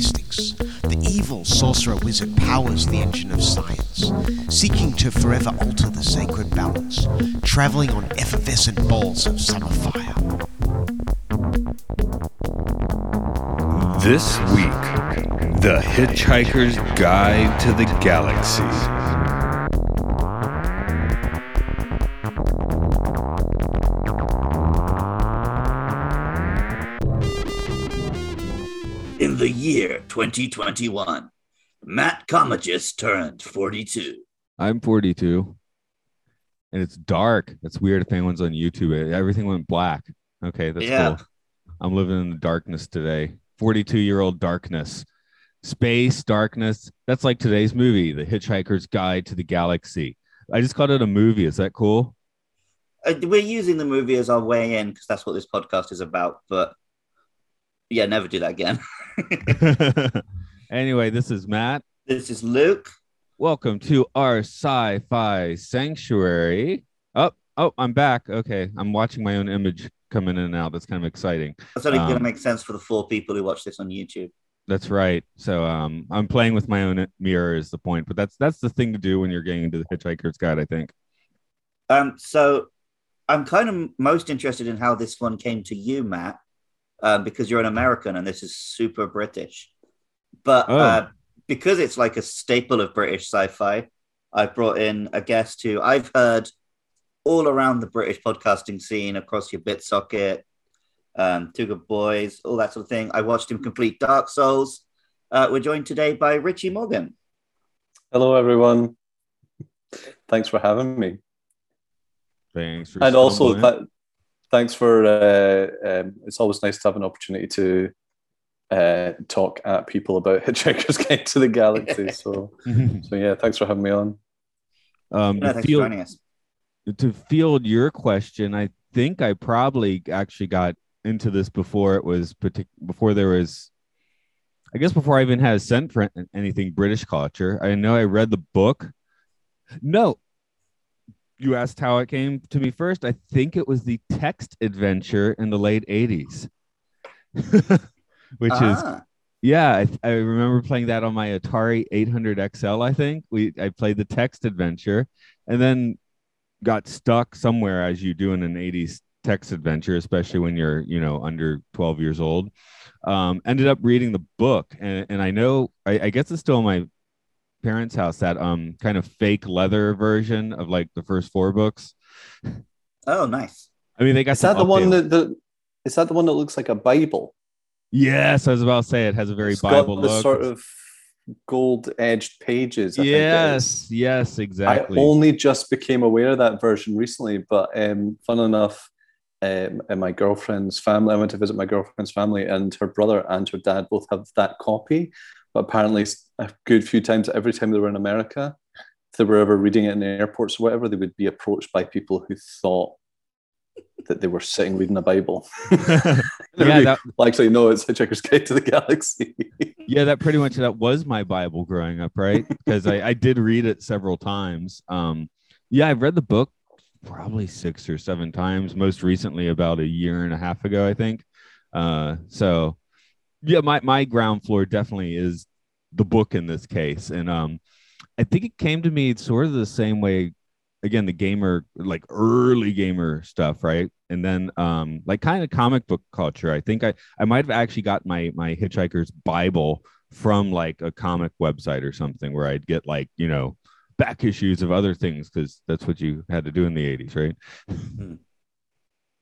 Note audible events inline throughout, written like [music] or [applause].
mystics, the evil sorcerer wizard powers the engine of science, seeking to forever alter the sacred balance, traveling on effervescent balls of summer fire. This week, The Hitchhiker's Guide to the Galaxy. 2021, Matt Comagist turned 42. I'm 42, and it's dark. That's weird. If anyone's on YouTube, everything went black. Okay, that's Yeah. cool. I'm living in the darkness today. 42 year old darkness, space darkness. That's like today's movie, The Hitchhiker's Guide to the Galaxy. I just called it a movie. Is that cool? Uh, we're using the movie as our way in because that's what this podcast is about. But yeah, never do that again. [laughs] [laughs] anyway, this is Matt. this is Luke. Welcome to our sci-fi sanctuary. Oh, oh, I'm back. Okay, I'm watching my own image come in and out. That's kind of exciting. That's only going Um, to make sense for the four people who watch this on YouTube. That's right. So um, I'm playing with my own mirror is the point, but that's that's the thing to do when you're getting into the Hitchhiker's Guide. I think. Um, so I'm kind of most interested in how this one came to you, Matt, um, because you're an American and this is super British. But Oh. uh, because it's like a staple of British sci-fi, I brought in a guest who I've heard all around the British podcasting scene across your BitSocket, um, Two Good Boys, all that sort of thing. I watched him complete Dark Souls. Uh, we're joined today by Richie Morgan. Hello, everyone. Thanks for having me. Thanks. For And also, stumbling. th- thanks for. Uh, um, it's always nice to have an opportunity to uh, talk at people about [laughs] Hitchhiker's Guide to the Galaxy. [laughs] So, so yeah, thanks for having me on. um, No, to, thanks for field, joining us. to field your question, I think I probably actually got into this before it was partic- before there was. I guess before I even had a scent for anything British culture, I know I read the book. No, you asked how it came to me first. I think it was the text adventure in the late 80s. [laughs] Which is Ah, yeah, I, I remember playing that on my Atari 800 XL. I think we I played the text adventure, and then got stuck somewhere as you do in an 80s text adventure, especially when you're you know under 12 years old. Um, ended up reading the book, and, and I know I, I guess it's still in my parents' house that um kind of fake leather version of like the first four books. oh, nice. I mean, they got Is that the one that the? Is that the one that looks like a Bible? Yes, I was about to say it has a very It's Bible got the look. sort of gold-edged pages. I think yes, yes, exactly. I only just became aware of that version recently, but um, fun enough, um, in my girlfriend's family, I went to visit my girlfriend's family, and her brother and her dad both have that copy. But apparently, s- a good few times, every time they were in America, if they were ever reading it in airports or whatever, they would be approached by people who thought that they were sitting reading a Bible. [laughs] yeah, that, well, [laughs] actually, no, it's Hitchhiker's Guide to the Galaxy. [laughs] yeah, that pretty much that was my Bible growing up, right? Because I, I did read it several times. Um, yeah, I've read the book probably six or seven times. Most recently, about a year and a half ago, I think. Uh, so yeah, my my ground floor definitely is the book in this case, and um, I think it came to me sort of the same way. Again, the gamer, like early gamer stuff, right? And then, um, like kind of comic book culture. I think I I might have actually got my my Hitchhiker's Bible from like a comic website or something where I'd get like you know back issues of other things because that's what you had to do in the 80s, right? Hmm.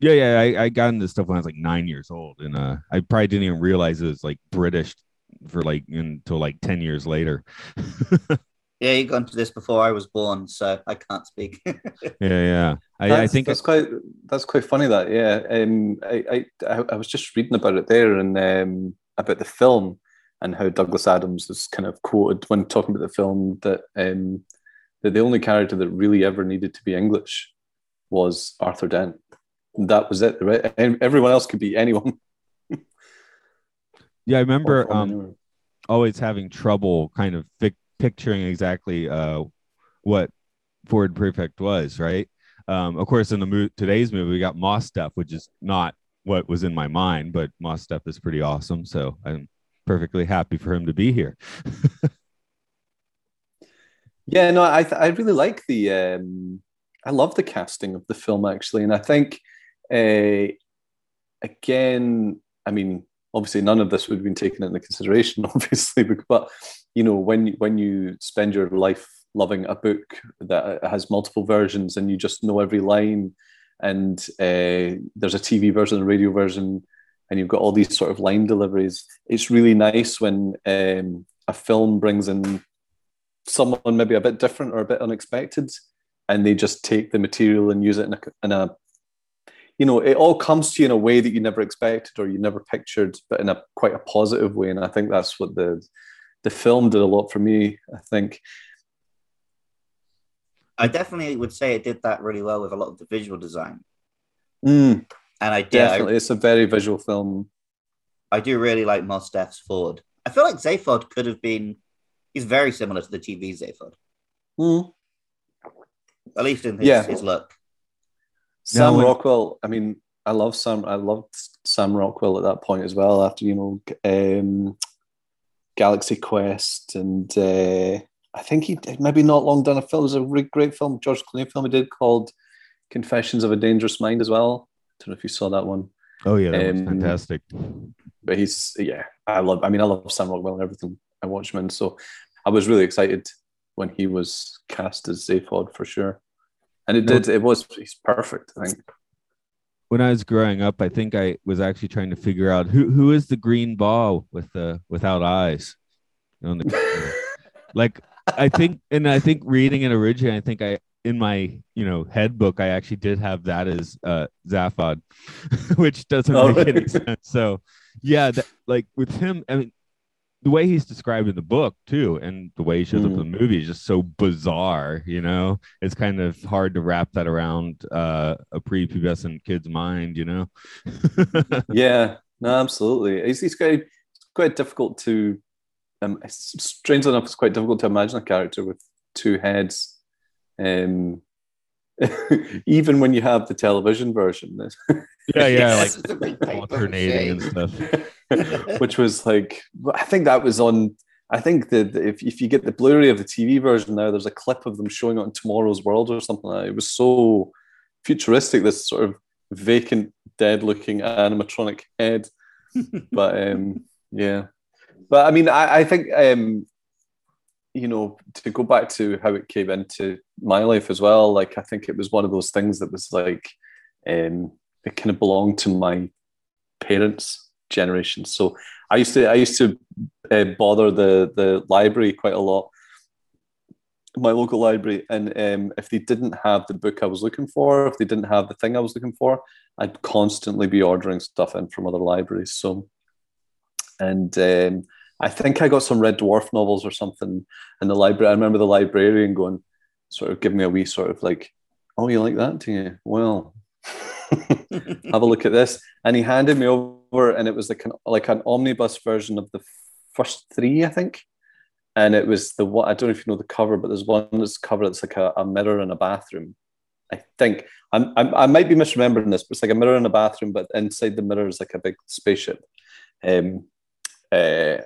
Yeah, yeah. I, I got into stuff when I was like nine years old, and uh, I probably didn't even realize it was like British for like until like 10 years later. [laughs] Yeah, you got into this before I was born, so I can't speak. [laughs] yeah, yeah. I, I think that's quite that's quite funny. That yeah, um, I, I I was just reading about it there and um, about the film, and how Douglas Adams was kind of quoted when talking about the film that um, that the only character that really ever needed to be English was Arthur Dent. That was it. Right? Everyone else could be anyone. Yeah, I remember um, always having trouble kind of fi- picturing exactly uh, what Ford Prefect was. Right. Um, of course, in the mo- today's movie, we got Mos Def, which is not what was in my mind, but Mos Def is pretty awesome. So I'm perfectly happy for him to be here. [laughs] yeah, no, I th- I really like the um, I love the casting of the film actually, and I think uh, again, I mean, obviously none of this would have been taken into consideration, [laughs] obviously, but you know, when when you spend your life loving a book that has multiple versions and you just know every line, and uh, there's a TV version, a radio version, and you've got all these sort of line deliveries. It's really nice when um, a film brings in someone maybe a bit different or a bit unexpected, and they just take the material and use it in a, in a you know, it all comes to you in a way that you never expected or you never pictured, but in a quite a positive way. And I think that's what the the film did a lot for me. I think. I definitely would say it did that really well with a lot of the visual design. Mm. And I definitely, it's a very visual film. I do really like Mos Def's Ford. I feel like Zaphod could have been. He's very similar to the TV Zaphod. Mm. At least in his, yeah. his look. Sam. Rockwell. I mean, I love Sam. I loved Sam Rockwell at that point as well. After you know, um, Galaxy Quest, and uh, I think he maybe not long done a film. It was a really great film, George Clooney film he did called Confessions of a Dangerous Mind as well. I don't know if you saw that one. Oh yeah, that um, was fantastic. But he's yeah, I love. I mean, I love Sam Rockwell and everything I watch him in. So I was really excited when he was cast as Zaphod for sure and it did. It was he's perfect. I think. When I was growing up, I think I was actually trying to figure out who who is the green ball with the without eyes. Know, the, [laughs] like I think, and I think reading it originally, I think I in my you know head book, I actually did have that as uh, Zaphod, [laughs] which doesn't oh. make any sense. So yeah, that, like with him, I mean, the way he's described in the book too, and the way he shows mm. up in the movie is just so bizarre. You know, it's kind of hard to wrap that around uh, a prepubescent kid's mind. You know. [laughs] yeah, no, absolutely. It's, it's quite it's quite difficult to. Um, strangely enough, it's quite difficult to imagine a character with two heads. Um, [laughs] even when you have the television version. [laughs] yeah, yeah, like [laughs] alternating and stuff. Which was like, I think that was on. I think that if, if you get the Blu-ray of the TV version now, there's a clip of them showing it on Tomorrow's World or something. Like it was so futuristic. This sort of vacant, dead-looking animatronic head. but um, yeah, but I mean, I, I think um, you know, to go back to how it came into my life as well, like I think it was one of those things that was like, um, it kind of belonged to my parents' generation. So I used to, I used to uh, bother the the library quite a lot, my local library, and um, if they didn't have the book I was looking for, if they didn't have the thing I was looking for, I'd constantly be ordering stuff in from other libraries. So, and um, I think I got some Red Dwarf novels or something in the library. I remember the librarian going, sort of giving me a wee sort of like, "Oh, you like that, do you? Well, [laughs] have a look at this." And he handed me over, and it was like an like an omnibus version of the first three, I think. And it was the what I don't know if you know the cover, but there's one that's cover that's like a, a mirror in a bathroom. I think I'm, I'm, i might be misremembering this, but it's like a mirror in a bathroom, but inside the mirror is like a big spaceship. Um, uh,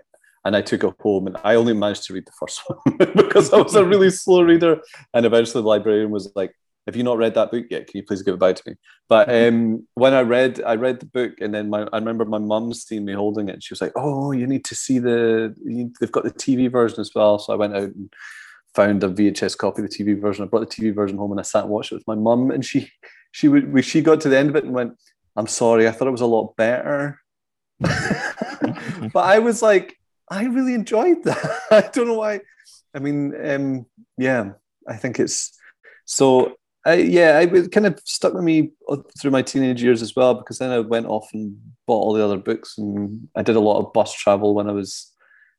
and I took it home and I only managed to read the first [laughs] one because I was a really slow reader. And eventually the librarian was like, have you not read that book yet? Can you please give it back to me? But mm-hmm. um, when I read, I read the book, and then my, I remember my mum seeing me holding it. And she was like, "Oh, you need to see the. they've got the TV version as well." So I went out and found a VHS copy of the TV version. I brought the TV version home, and I sat and watched it with my mum. And she, she would, she got to the end of it and went, "I'm sorry, I thought it was a lot better." [laughs] but I was like, I really enjoyed that. [laughs] I don't know why. I mean, um, yeah, I think it's so. I, yeah, it kind of stuck with me through my teenage years as well because then I went off and bought all the other books and I did a lot of bus travel when I was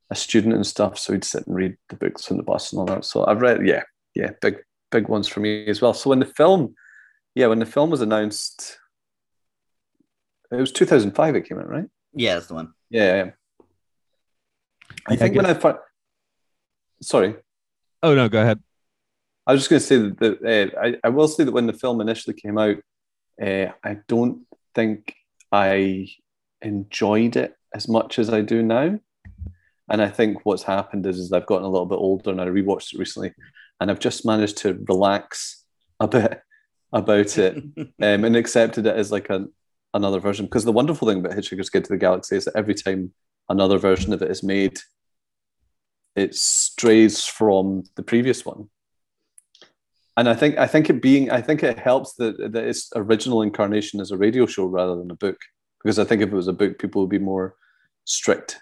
a student and stuff, so he'd sit and read the books on the bus and all that. So I've read, yeah, yeah, big big ones for me as well. So when the film, yeah, when the film was announced, it was 2005 it came out, right? Yeah, that's the one. Yeah. Yeah. I think when I first, sorry. Oh no, go ahead. I was just going to say that, that uh, I, I will say that when the film initially came out, uh, I don't think I enjoyed it as much as I do now. And I think what's happened is, is I've gotten a little bit older and I rewatched it recently, and I've just managed to relax a bit [laughs] about it [laughs] um, and accepted it as like a, another version. Because the wonderful thing about Hitchhiker's Guide to the Galaxy is that every time another version of it is made, it strays from the previous one. And I think I think it being I think it helps that, that its original incarnation is a radio show rather than a book. Because I think if it was a book, people would be more strict.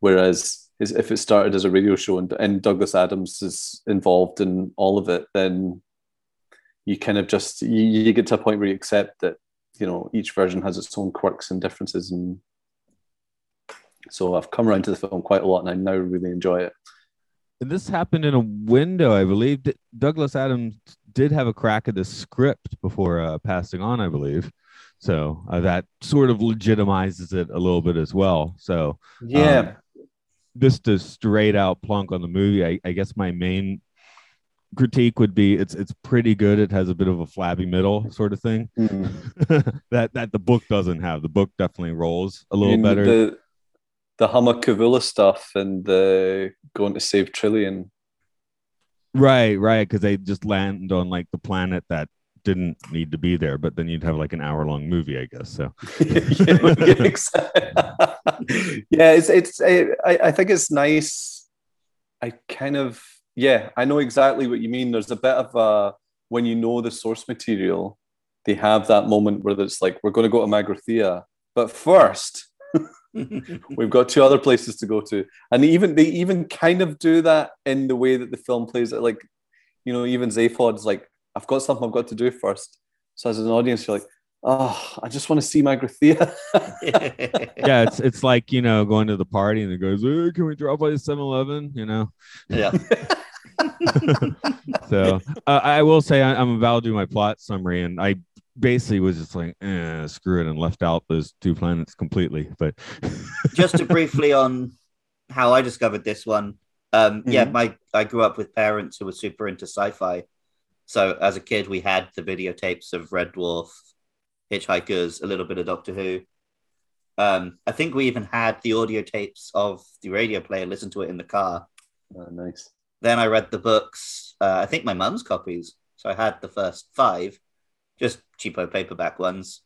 Whereas if it started as a radio show and, and Douglas Adams is involved in all of it, then you kind of just you, you get to a point where you accept that you know each version has its own quirks and differences and so I've come around to the film quite a lot, and I now really enjoy it. And This happened in a window, I believe. Douglas Adams did have a crack at the script before uh, passing on, I believe. So uh, that sort of legitimizes it a little bit as well. So yeah, um, just to straight out plunk on the movie, I, I guess my main critique would be it's it's pretty good. It has a bit of a flabby middle sort of thing mm. [laughs] that that the book doesn't have. The book definitely rolls a little better. The, the Humma Kavula stuff and the going to save Trillian. Right, right, because they just land on like the planet that didn't need to be there, but then you'd have like an hour long movie, I guess. So [laughs] yeah, it's it's I, I think it's nice. I kind of yeah, I know exactly what you mean. There's a bit of a when you know the source material, they have that moment where it's like we're going to go to Magrathea, but first [laughs] [laughs] We've got two other places to go to, and even they even kind of do that in the way that the film plays it. Like, you know, even Zaphod's like, "I've got something I've got to do first. So as an audience, you're like, "Oh, I just want to see Magrathea." [laughs] yeah, it's it's like you know going to the party and it goes, hey, "Can we drop by the 7-Eleven?" You know. Yeah. [laughs] so uh, I will say I, am about to do my plot summary, and I basically was just like, eh, screw it, and left out those two planets completely. But [laughs] just to briefly on how I discovered this one, um, mm-hmm. yeah, my I grew up with parents who were super into sci-fi. So as a kid, we had the videotapes of Red Dwarf, Hitchhikers, a little bit of Doctor Who. Um, I think we even had the audio tapes of the radio player. Listen to it in the car. Oh, nice. Then I read the books. Uh, I think my mum's copies. So I had the first five, just cheapo paperback ones.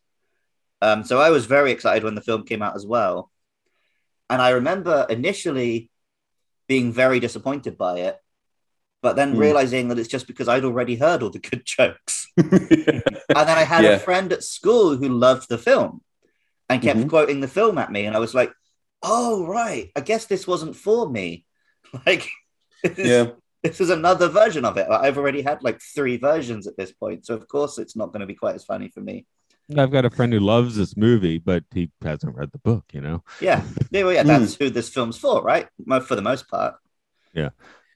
Um, so I was very excited when the film came out as well. And I remember initially being very disappointed by it, but then mm. realizing that it's just because I'd already heard all the good [laughs] jokes. [laughs] and then I had yeah. a friend at school who loved the film and kept mm-hmm. quoting the film at me. And I was like, oh, right. I guess this wasn't for me. [laughs] Like, yeah this is another version of it. I've already had like three versions at this point, so of course it's not going to be quite as funny for me. I've got a friend who loves this movie, but he hasn't read the book. You know. Yeah, yeah, well, yeah. That's mm. who this film's for, right? For the most part. Yeah,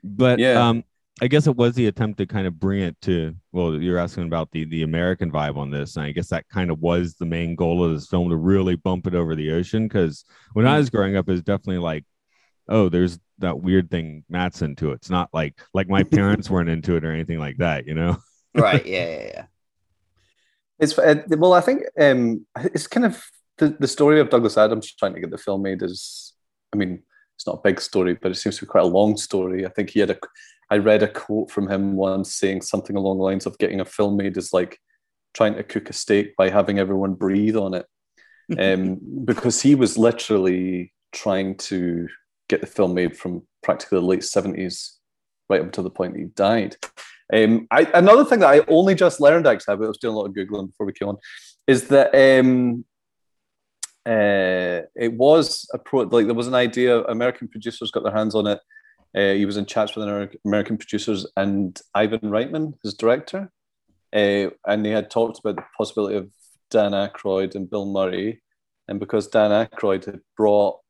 but yeah. um, I guess it was the attempt to kind of bring it to. Well, you're asking about the the American vibe on this, and I guess that kind of was the main goal of this film to really bump it over the ocean. Because when mm. I hmm. was growing up, it was definitely like oh, there's that weird thing Matt's into. It. It's not like like my parents weren't into it or anything like that, you know? [laughs] right. Yeah. Yeah. Yeah. It's uh, well, I think um, it's kind of the, the story of Douglas Adams trying to get the film made is, I mean, it's not a big story, but it seems to be quite a long story. I think he had a, I read a quote from him once saying something along the lines of getting a film made is like trying to cook a steak by having everyone breathe on it. [laughs] Um, because he was literally trying to get the film made from practically the late 70s right up to the point that he died. Um, I, another thing that I only just learned, actually, I was doing a lot of Googling before we came on, is that um, uh, it was a pro, like there was an idea, American producers got their hands on it. Uh, he was in chats with American producers and Ivan Reitman, his director. Uh, and they had talked about the possibility of Dan Aykroyd and Bill Murray. And because Dan Aykroyd had brought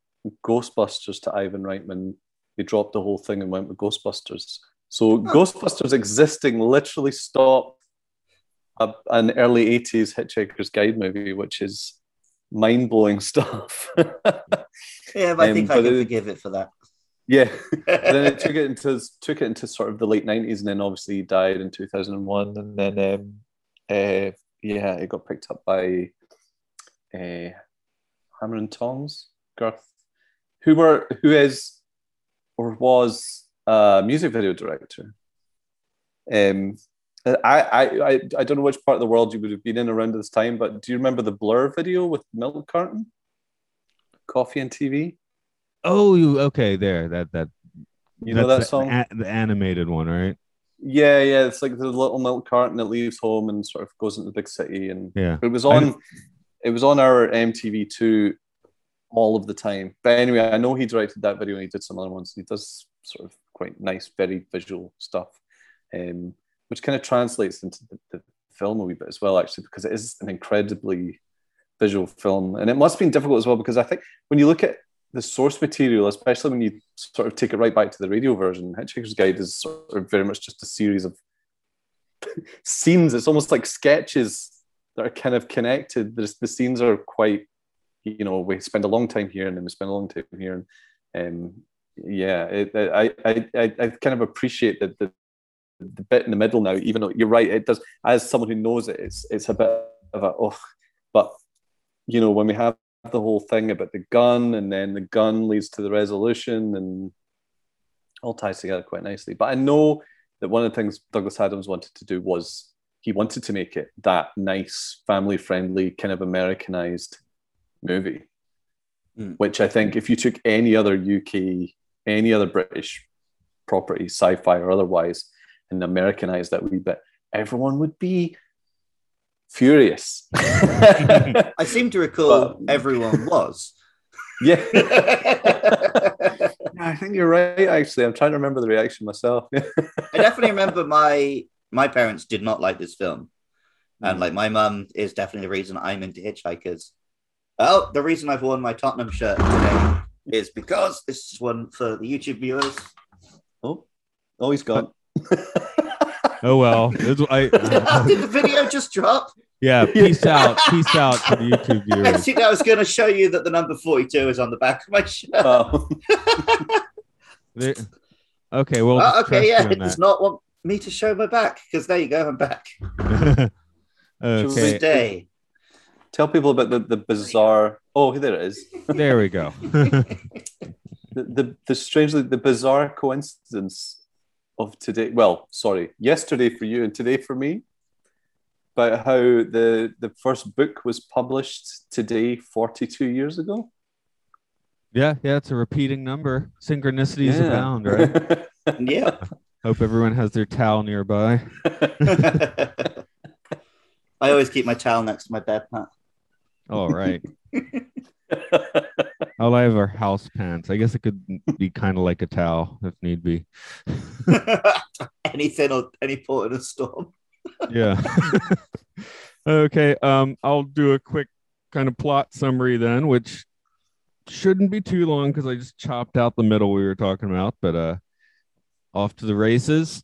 Ghostbusters to Ivan Reitman, they dropped the whole thing and went with Ghostbusters. So Ghostbusters existing literally stopped a, an early 80s Hitchhiker's Guide movie, which is mind blowing [laughs] stuff. Yeah, but I Um, think I but can it- forgive it for that. yeah. [laughs] then it took it into took it into sort of the late 90s and then obviously he died in 2001 and then um uh yeah it got picked up by uh Hammer and Tongs Garth who were who is or was a music video director um I, I I I don't know which part of the world you would have been in around this time but do you remember the Blur video with Milk Carton Coffee and TV Oh, you okay? There, that that you know that song the, a- the animated one, right? Yeah, yeah, it's like the little milk carton that leaves home and sort of goes into the big city, and Yeah. it was on, it was on our MTV two all of the time. But anyway, I know he directed that video and he did some other ones. He does sort of quite nice, very visual stuff, um, which kind of translates into the, the film a wee bit as well, actually, because it is an incredibly visual film, and it must have been difficult as well because I think when you look at the source material, especially when you sort of take it right back to the radio version, Hitchhiker's Guide is sort of very much just a series of [laughs] scenes. It's almost like sketches that are kind of connected. The scenes are quite, you know, we spend a long time here and then we spend a long time here. And um, yeah, it, I, I, I, kind of appreciate that the, the bit in the middle now, even though you're right, it does, as someone who knows it, it's, it's a bit of a, oh, but, you know, when we have the whole thing about the gun and then the gun leads to the resolution and all ties together quite nicely. But I know that one of the things Douglas Adams wanted to do was he wanted to make it that nice, family friendly, kind of Americanized movie. Mm. Which I think if you took any other UK, any other British property, sci fi or otherwise, and Americanized that wee bit, everyone would be furious. [laughs] I seem to recall But- everyone was. [laughs] yeah. I think you're right. Actually, I'm trying to remember the reaction myself. [laughs] I definitely remember my my parents did not like this film, and Mm. like my mum is definitely the reason I'm into hitchhikers. Oh, the reason I've worn my Tottenham shirt today is because this is one for the YouTube viewers. oh, oh, he's gone. [laughs] Oh well. It's- I, [laughs] Did the video just drop? yeah. Peace out. Peace out to the YouTube I viewers. think I was going to show you that the number 42 is on the back of my shirt. Oh. [laughs] There- okay. Well. Oh, okay, yeah, it does not want me to show my back because there you go, I'm back. that. okay. Today. Tell people about the, the bizarre. Oh, there it is. [laughs] There we go. [laughs] The, the the strangely the bizarre coincidence of today. Well, sorry, yesterday for you and today for me. About how the the first book was published today, forty two years ago. yeah. Yeah. It's a repeating number. Synchronicities Yeah. abound, right? [laughs] Yeah. Hope everyone has their towel nearby. I always keep my towel next to my bed, Matt. All right. All I have are house pants. I guess it could be kind of like a towel if need be. [laughs] Anything or any port in a storm. yeah. [laughs] okay. Um, I'll do a quick kind of plot summary then, which shouldn't be too long because I just chopped out the middle we were talking about. But uh, off to the races.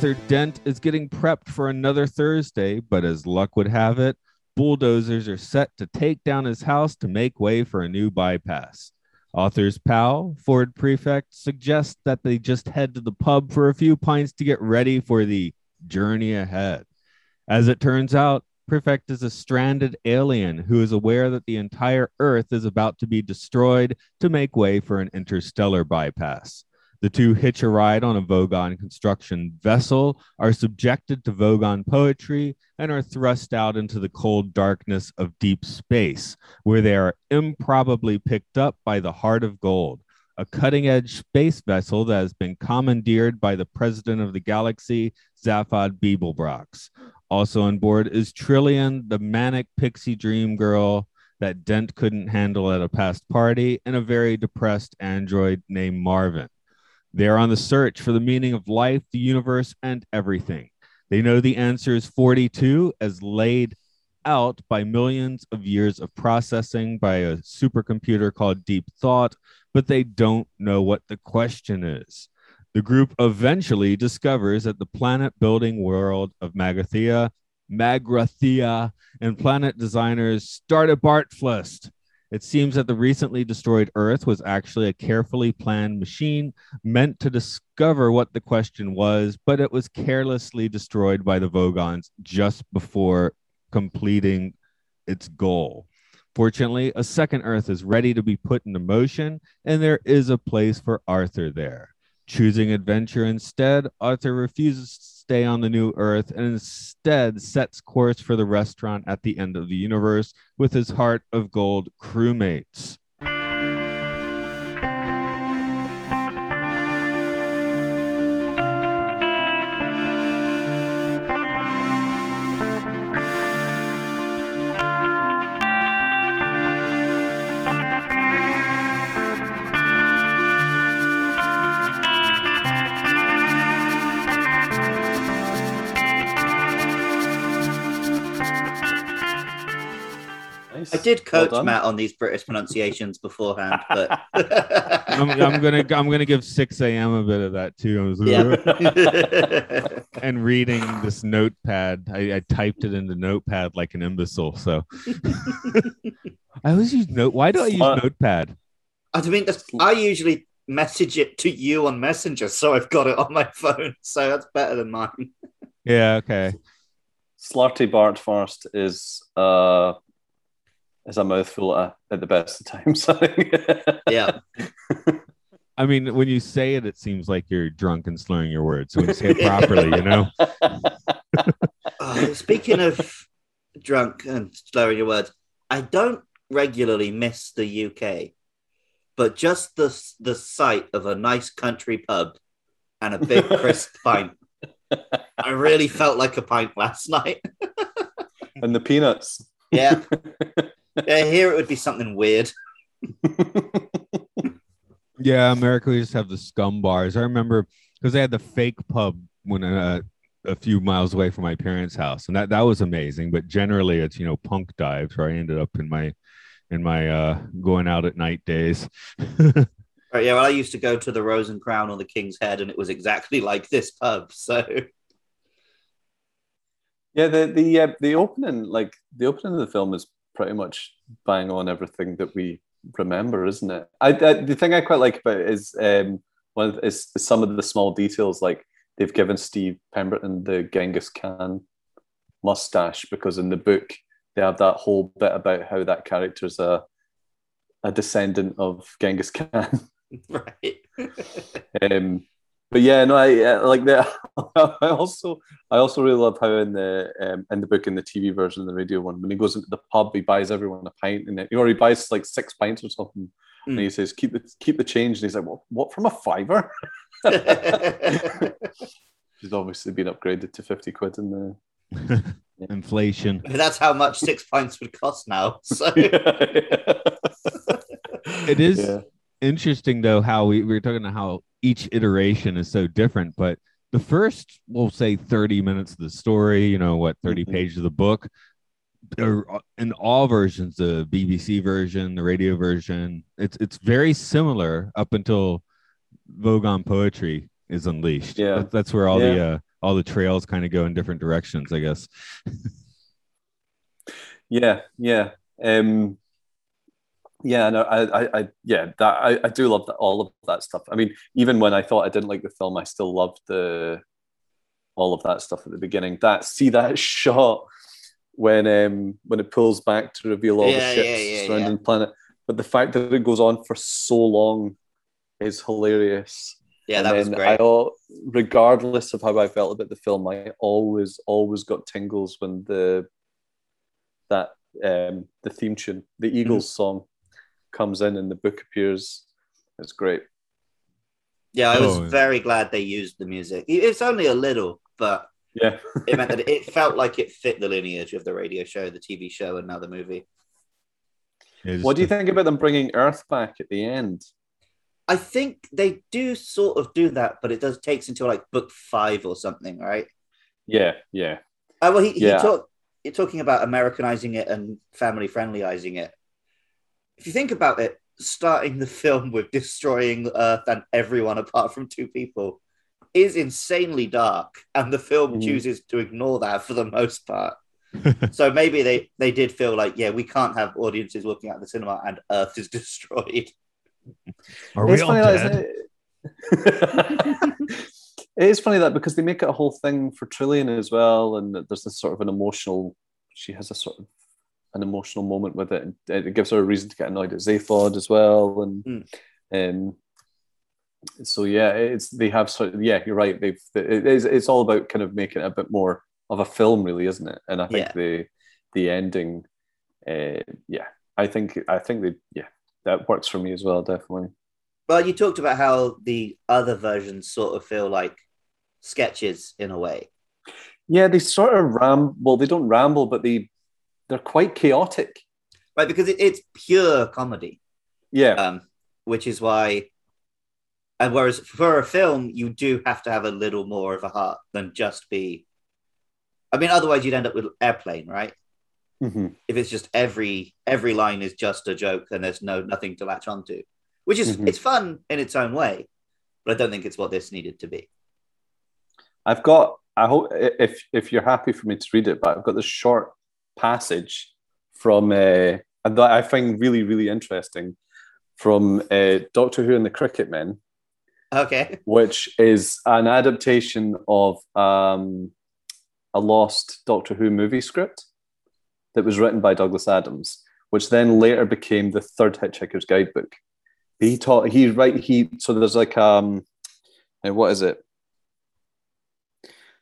Arthur Dent is getting prepped for another Thursday, but as luck would have it, bulldozers are set to take down his house to make way for a new bypass. Arthur's pal, Ford Prefect, suggests that they just head to the pub for a few pints to get ready for the journey ahead. As it turns out, Prefect is a stranded alien who is aware that the entire Earth is about to be destroyed to make way for an interstellar bypass. The two hitch a ride on a Vogon construction vessel, are subjected to Vogon poetry, and are thrust out into the cold darkness of deep space, where they are improbably picked up by the Heart of Gold, a cutting edge space vessel that has been commandeered by the president of the galaxy, Zaphod Beeblebrox. Also on board is Trillian, the manic pixie dream girl that Dent couldn't handle at a past party, and a very depressed android named Marvin. They are on the search for the meaning of life, the universe, and everything. They know the answer is 42 as laid out by millions of years of processing by a supercomputer called Deep Thought, but they don't know what the question is. The group eventually discovers that the planet building world of Magathea, Magrathea, and planet designers started Bartflust. It seems that the recently destroyed Earth was actually a carefully planned machine meant to discover what the question was, but it was carelessly destroyed by the Vogons just before completing its goal. Fortunately, a second Earth is ready to be put into motion, and there is a place for Arthur there. Choosing adventure instead, Arthur refuses stay on the new Earth and instead sets course for the restaurant at the end of the universe with his heart of gold crewmates. Nice. I did coach Well. Matt on these British pronunciations beforehand, but [laughs] I'm, I'm gonna I'm gonna give 6 a.m. a bit of that too. I was yeah. [laughs] and reading this notepad. I, I typed it into notepad like an imbecile. So [laughs] I always use note. Why do I use Smart. notepad? I mean, I usually message it to you on Messenger, so I've got it on my phone. So that's better than mine. Yeah, okay. Slarty Bart first is uh is a mouthful at, at the best of times. [laughs] I. Yeah. I mean, when you say it, it seems like you're drunk and slurring your words. So when you say it properly, you know. [laughs] Oh, speaking of drunk and slurring your words, I don't regularly miss the UK, but just the the sight of a nice country pub and a big crisp [laughs] pint. I really felt like a pint last night. and the peanuts. Yeah. Yeah, here it would be something weird. [laughs] Yeah, America we just have the scum bars. I remember because they had the fake pub when uh, a few miles away from my parents' house, and that that was amazing. But generally, it's you know punk dives where I ended up in my in my uh going out at night days. [laughs] Right, yeah, well, I used to go to the Rose and Crown on the King's Head, and it was exactly [laughs] like this pub. So Yeah, the the uh, the opening, like the opening of the film, is pretty much bang on everything that we remember, isn't it? I, I the thing I quite like about it is um one of, is, is some of the small details, like they've given Steve Pemberton the Genghis Khan mustache because in the book they have that whole bit about how that character's a a descendant of Genghis Khan. [laughs] right. [laughs] Um, but yeah, no, I, I like that. [laughs] I also, I also really love how in the um, in the book in the TV version, the radio one, when he goes into the pub, he buys everyone a pint, and or he buys like six pints or something, and Mm. he says, "Keep the keep the change," and he's like, "What? What from a fiver?" [laughs] [laughs] He's obviously been upgraded to fifty quid in the. Inflation. That's how much six pints would cost now. So It is Yeah. Interesting though how we, we were talking about how each iteration is so different, but the first we'll say 30 minutes of the story, you know, what 30 Mhm. pages of the book, in all versions, the BBC version, the radio version, it's it's very similar up until Vogon poetry is unleashed. Yeah. That- that's where all the uh, all the trails kind of go in different directions, I guess. [laughs] Yeah, yeah, um, yeah. No, I, I, I yeah, that I, I do love that all of that stuff. I mean, even when I thought I didn't like the film, I still loved the all of that stuff at the beginning. That see that [laughs] shot when um when it pulls back to reveal all Yeah, the ships yeah, yeah, surrounding the planet, but the fact that it goes on for so long is hilarious. Yeah, And that was great. I, regardless of how I felt about the film, I always, always got tingles when the that um, the theme tune, the Eagles Mm-hmm. song, comes in and the book appears. It's great. yeah, I was Oh, yeah. very glad they used the music. It's only a little, but Yeah, it meant that [laughs] it felt like it fit the lineage of the radio show, the TV show, and now the movie. Yeah, what do you think about them bringing Earth back at the end? I think they do sort of do that, but it does takes until like book five or something, right? Yeah, yeah, Uh, well, he, he Yeah. talk, you're talking about Americanizing it and family friendlyizing it. If you think about it, starting the [laughs] film with destroying Earth and everyone apart from two people is insanely dark, and the film Mhm. chooses to ignore that for the most part. [laughs] so maybe they they did feel like, yeah, we can't have audiences looking at the cinema and Earth is [laughs] destroyed. Are we it's all dead? that it is funny that because they make it a whole thing for Trillian as well, and there's this sort of an emotional. She has a sort of an emotional moment with it, and it gives her a reason to get annoyed at Zaphod as well, and Mm. um, so yeah, it's they have sort of yeah, you're right. They've it is it's all about kind of making it a bit more of a film, really, isn't it? And I think Yeah. the the ending, uh, yeah, I think I think they yeah that works for me as well, definitely. Well, you talked about how the other versions sort of feel like sketches in a way. Yeah, they sort of ramble. Well, they don't ramble, but they they're quite chaotic. right? Because it, it's pure comedy, Yeah, um, which is why. And whereas for a film, you do have to have a little more of a heart than just be. I mean, otherwise you'd end up with airplane, right? Mhm. If it's just every every line is just a joke and there's no nothing to latch onto, which is Mhm. it's fun in its own way, but I don't think it's what this needed to be. I've got. I hope if if you're happy for me to read it, but I've got this short passage from uh, that I find really really interesting from uh, Doctor Who and the Krikkitmen. Okay, which is an adaptation of um, a lost Doctor Who movie script that was written by Douglas Adams, which then later became the third Hitchhiker's Guidebook. He taught he right he so there's like um what is it?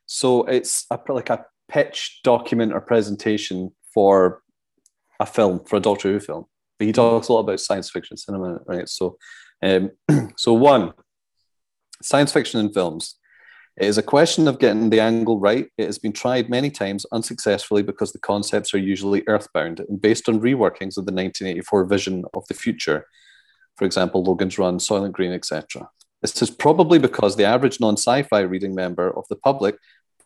So it's a, like a pitch document or presentation for a film for a Doctor Who film. But he talks a lot about science fiction cinema, right? So, um, [clears throat] so one, science fiction in films. It is a question of getting the angle right. It has been tried many times unsuccessfully because the concepts are usually earthbound and based on reworkings of the 1984 vision of the future. For example, Logan's Run, Soylent Green, etc. This is probably because the average non sci fi reading member of the public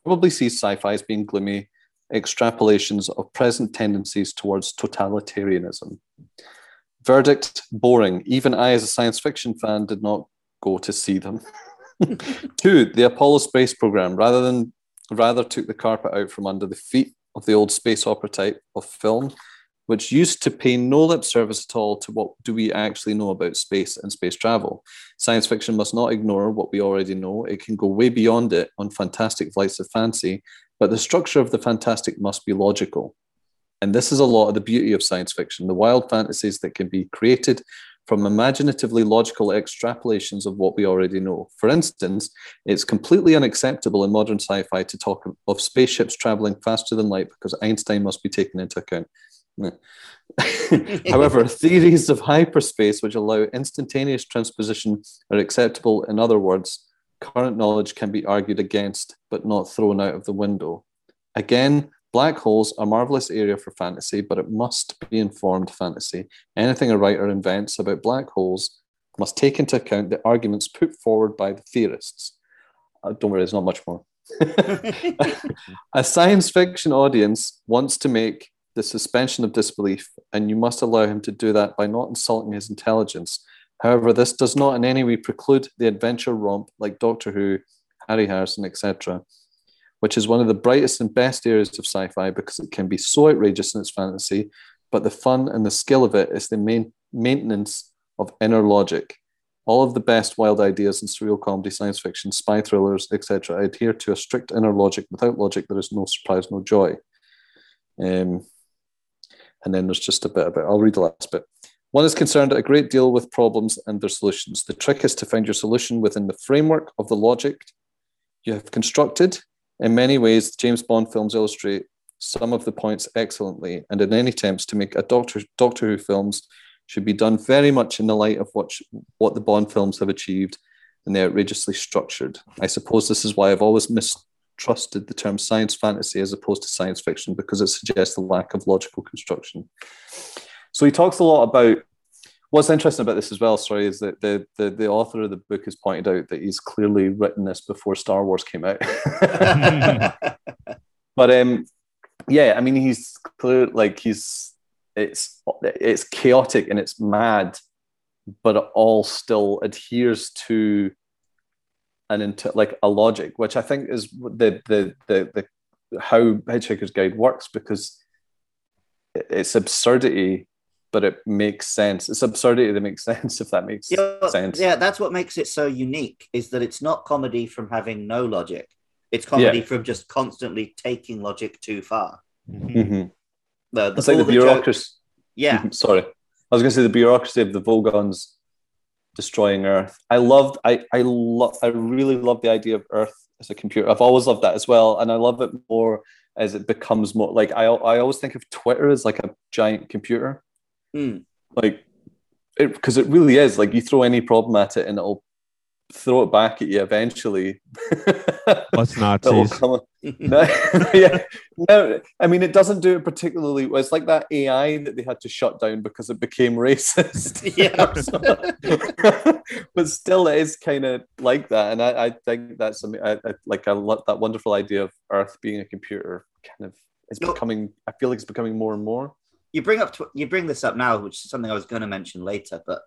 probably sees sci fi as being gloomy extrapolations of present tendencies towards totalitarianism. Verdict boring. Even I, as a science fiction fan, did not go to see them. [laughs] Two, the Apollo space program, rather than rather took the carpet out from under the feet of the old space opera type of film, which used to pay no lip service at all to what do we actually know about space and space travel. Science fiction must not ignore what we already know. It can go way beyond it on fantastic flights of fancy, but the structure of the fantastic must be logical. And this is a lot of the beauty of science fiction the wild fantasies that can be created from imaginatively logical extrapolations of what we already know. For instance, it's completely unacceptable in modern sci fi to talk of spaceships traveling faster than light because Einstein must be taken into account. [laughs] [laughs] However, theories of hyperspace which allow instantaneous transposition are acceptable. In other words, current knowledge can be argued against but not thrown out of the window. Again, black holes are a marvelous area for fantasy, but it must be informed fantasy. Anything a writer invents about black holes must take into account the arguments put forward by the theorists. Uh, don't worry, there's not much more. [laughs] a science fiction audience wants to make the suspension of disbelief, and you must allow him to do that by not insulting his intelligence. However, this does not in any way preclude the adventure romp like Doctor Who, Harry Harrison, etc., which is one of the brightest and best areas of sci fi because it can be so outrageous in its fantasy, but the fun and the skill of it is the main maintenance of inner logic. All of the best wild ideas in surreal comedy, science fiction, spy thrillers, etc., adhere to a strict inner logic. Without logic, there is no surprise, no joy. Um, and then there's just a bit about, I'll read the last bit. One is concerned a great deal with problems and their solutions. The trick is to find your solution within the framework of the logic you have constructed. In many ways, James Bond films illustrate some of the points excellently, and in any attempts to make a Doctor Doctor Who films should be done very much in the light of what what the Bond films have achieved, and they're outrageously structured. I suppose this is why I've always mistrusted the term science fantasy as opposed to science fiction because it suggests a lack of logical construction. So he talks a lot about what's interesting about this as well, sorry, is that the, the, the author of the book has pointed out that he's clearly written this before Star Wars came out. [laughs] but um, yeah, I mean, he's clear like he's it's it's chaotic and it's mad, but it all still adheres to an into like a logic, which I think is the the the, the how Hitchhiker's Guide works because it's absurdity but it makes sense. It's absurdity that makes [laughs] sense, if that makes yeah, sense. Yeah, that's what makes it so unique is that it's not comedy from having no logic. It's comedy Yeah. from just constantly taking logic too far. Mhm. The, the, It's like all the joke- bureaucracy. yeah, Mhm, Sorry, I was going to say the bureaucracy of the Vogons destroying Earth. I loved. I I love. I really love the idea of Earth as a computer. I've always loved that as well, and I love it more as it becomes more like I. I always think of Twitter as like a giant computer. Mm. like it because it really is like you throw any problem at it and it'll throw it back at you eventually [laughs] Plus It'll Nazis. come- [laughs] no, yeah no i mean it doesn't do it particularly well. it's like that ai that they had to shut down because it became [laughs] racist Yeah. but still it is kind of like that and i, I think that's am- I, I, like i love that wonderful idea of earth being a computer kind of is No. becoming i feel like it's becoming more and more you bring up tw- you bring this up now, which is something I was going to mention later, but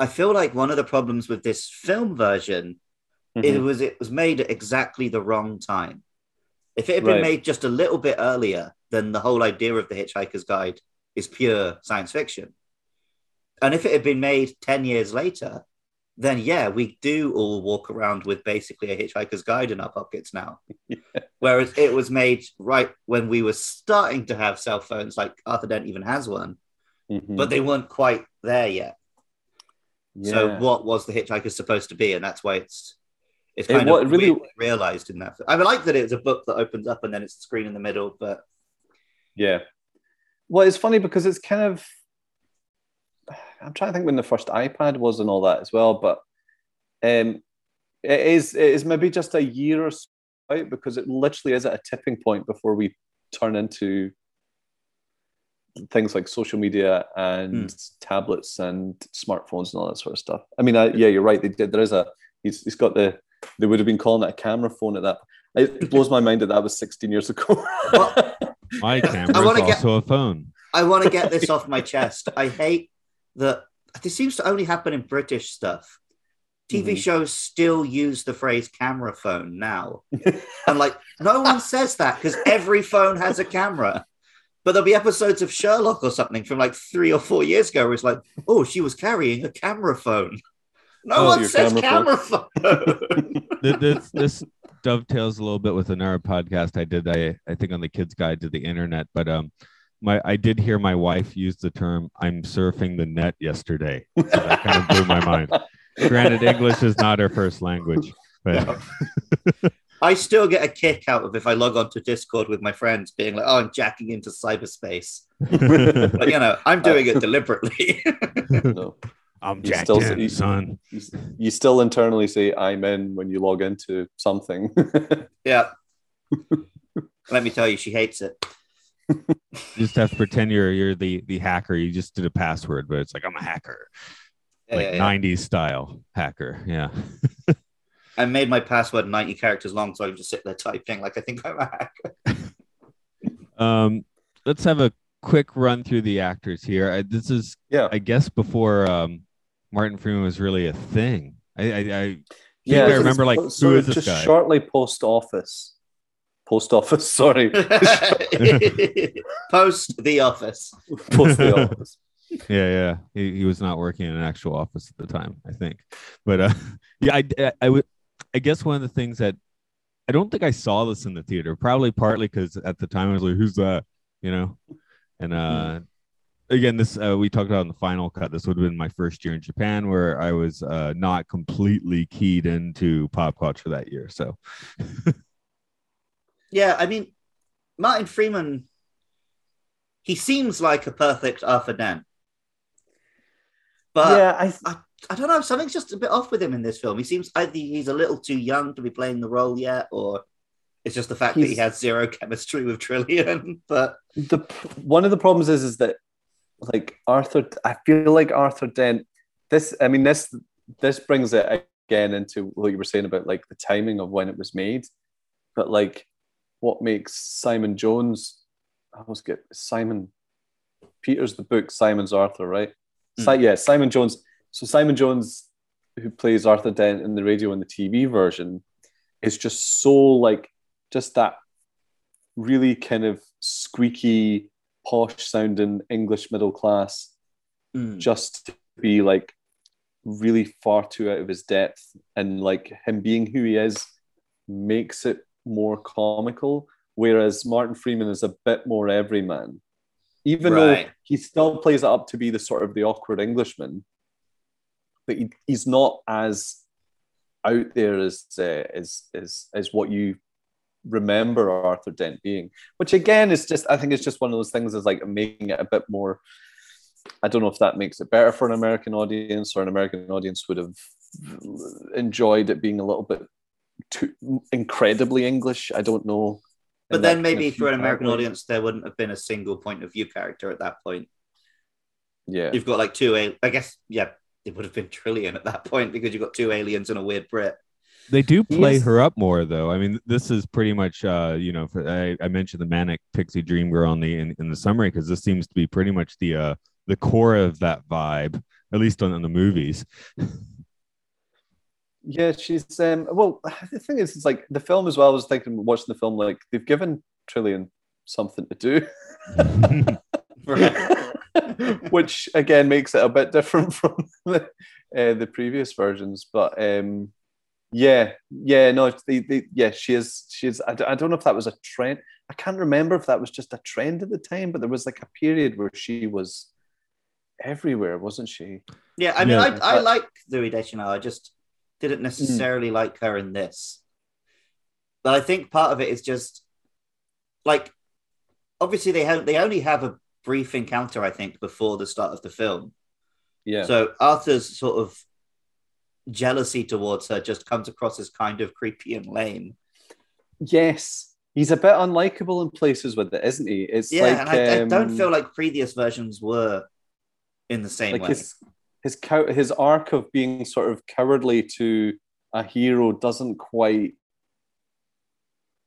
I feel like one of the problems with this film version it Mhm. was it was made at exactly the wrong time. If it had been Right. made just a little bit earlier, then the whole idea of the Hitchhiker's Guide is pure science fiction. And if it had been made 10 years later, then yeah, we do all walk around with basically a Hitchhiker's Guide in our pockets now. [laughs] Whereas it was made right when we were starting to have cell phones, like Arthur Dent even has one, Mhm. but they weren't quite there yet. So what was the Hitchhiker supposed to be? And that's why it's it's It kind wa- of it really- realized in that. I mean, like that it's a book that opens up and then it's a screen in the middle, but Yeah. Well, it's funny because it's kind of. I'm trying to think when the first iPad was and all that as well, but um, it is it is maybe just a year or so out because it literally is at a tipping point before we turn into things like social media and tablets and smartphones and all that sort of stuff. I mean, I, yeah, you're right. They did. There is a. He's, he's got the. They would have been calling it a camera phone at that. It blows my mind that that was 16 years ago. Well, [laughs] My camera is wanna get- also a phone. I want to get this [laughs] off my chest. I hate that this seems to only happen in British stuff. TV Mhm. shows still use the phrase camera phone now. [laughs] and like, no one says that because every phone has a camera. But there'll be episodes of Sherlock or something from like three or four years ago where it's like, oh, she was carrying a camera phone. No Oh, one says camera camera phone. [laughs] Th- this, this dovetails a little bit with another podcast I did. I I think on the Kids Guide to the Internet, but um, my I did hear my wife use the term "I'm surfing the net" yesterday. So that kind of blew my mind. [laughs] Granted, English is not her first language, but [laughs] I still get a kick out of if I log on to Discord with my friends being like, oh, I'm jacking into cyberspace. [laughs] But you know, I'm doing it deliberately. [laughs] no. I'm You still- in, you- son. you, you still internally say I'm in when you log into something. [laughs] yeah. Let me tell you, she hates it. You just have to pretend you're you're the the hacker. You just did a password, but it's like I'm a hacker, Yeah, like yeah, yeah. '90s style hacker. Yeah. I made my password 90 characters long, so I can just sit there typing like I think I'm a hacker. [laughs] Um, let's have a quick run through the actors here. I, this is, yeah. I guess, before um, Martin Freeman was really a thing. I, I, I yeah, I remember, like, it's who sort this just guy? shortly post office. Post office, [laughs] sorry. [laughs] Post the office. post the office. yeah, yeah. He, he was not working in an actual office at the time, I think. But uh, yeah, I, I, I would, I guess one of the things that I don't think I saw this in the theater, probably partly because at the time I was like, who's that? You know? And uh, again, this uh, we talked about in the final cut. This would have been my first year in Japan, where I was uh, not completely keyed into pop culture that year. So, [laughs] Yeah, I mean, Martin Freeman, he seems like a perfect Arthur Dent. But yeah, I, I, I don't know, something's just a bit off with him in this film. He seems either he's a little too young to be playing the role yet, or it's just the fact that he has zero chemistry with Trillian. [laughs] But the one of the problems is is that like Arthur I feel like Arthur Dent this I mean this this brings it again into what you were saying about like the timing of when it was made but like what makes Simon Jones I almost get Simon Peter's the book Simon's Arthur right Si- hmm. yeah Simon Jones so Simon Jones who plays Arthur Dent in the radio and the TV version is just so like just that really kind of squeaky, posh sounding English middle class, mm, just to be like really far too out of his depth. And like him being who he is makes it more comical. Whereas Martin Freeman is a bit more everyman. Even Right. though he still plays it up to be the sort of the awkward Englishman, but he, he's not as out there as, uh, as, as, as what you remember Arthur Dent being, which again is just I think it's just one of those things is like making it a bit more. I don't know if that makes it better for an American audience or an American audience would have enjoyed it being a little bit too incredibly English. I don't know. but then kind maybe of for an American audience, there wouldn't have been a single point of view character at that point. yeah, You've got like two, I guess, yeah, it would have been Trillian at that point because you've got two aliens and a weird Brit. they do play Yes. her up more, though. I mean, this is pretty much, uh, you know, for, I, I mentioned the manic pixie dream girl in the in, in the summary because this seems to be pretty much the uh, the core of that vibe, at least on, on the movies. [laughs] yeah. She's um. Well, the thing is, it's like the film as well. I was thinking watching the film, like they've given Trillian something to do. [laughs] [laughs] [laughs] which again makes it a bit different [laughs] from the, uh, the previous versions. But um, yeah, yeah, no, the, the, yeah, she is, she is. I, d- I don't know if that was a trend. I can't remember if that was just a trend at the time, but there was like a period where she was everywhere, wasn't she? Yeah, I mean, Yeah. I, I like Zooey Deschanel. I just didn't necessarily like her in this. But I think part of it is just like obviously they have they only have a brief encounter, I think, before the start of the film. Yeah, So Arthur's sort of jealousy towards her just comes across as kind of creepy and lame. yes, he's a bit unlikable in places with it, isn't he? It's Yeah, like and I, I don't um, feel like previous versions were in the same like way. his his cow- his arc of being sort of cowardly to a hero doesn't quite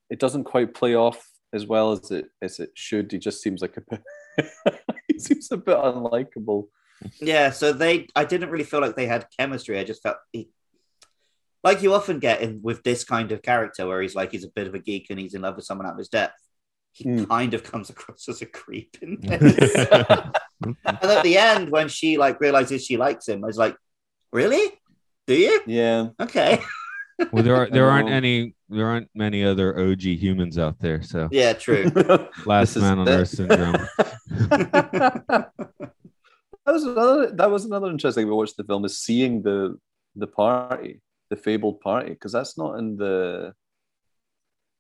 it doesn't quite play off as well as it as it should. He just seems like a bit [laughs] he seems a bit unlikable. Yeah, so they I didn't really feel like they had chemistry. I just felt he, like you often get in with this kind of character where he's like he's a bit of a geek and he's in love with someone out of his depth. He Hmm. kind of comes across as a creep in [laughs] this. [laughs] and at the end, when she like realizes she likes him, I was like, Really? Do you? Yeah. Okay. Well, there are there aren't Um, any there aren't many other OG humans out there. So Yeah, true. [laughs] last man on it. earth syndrome. [laughs] [laughs] that was another that was another interesting thing we watched the film is seeing the the party, the fabled party, because that's not in the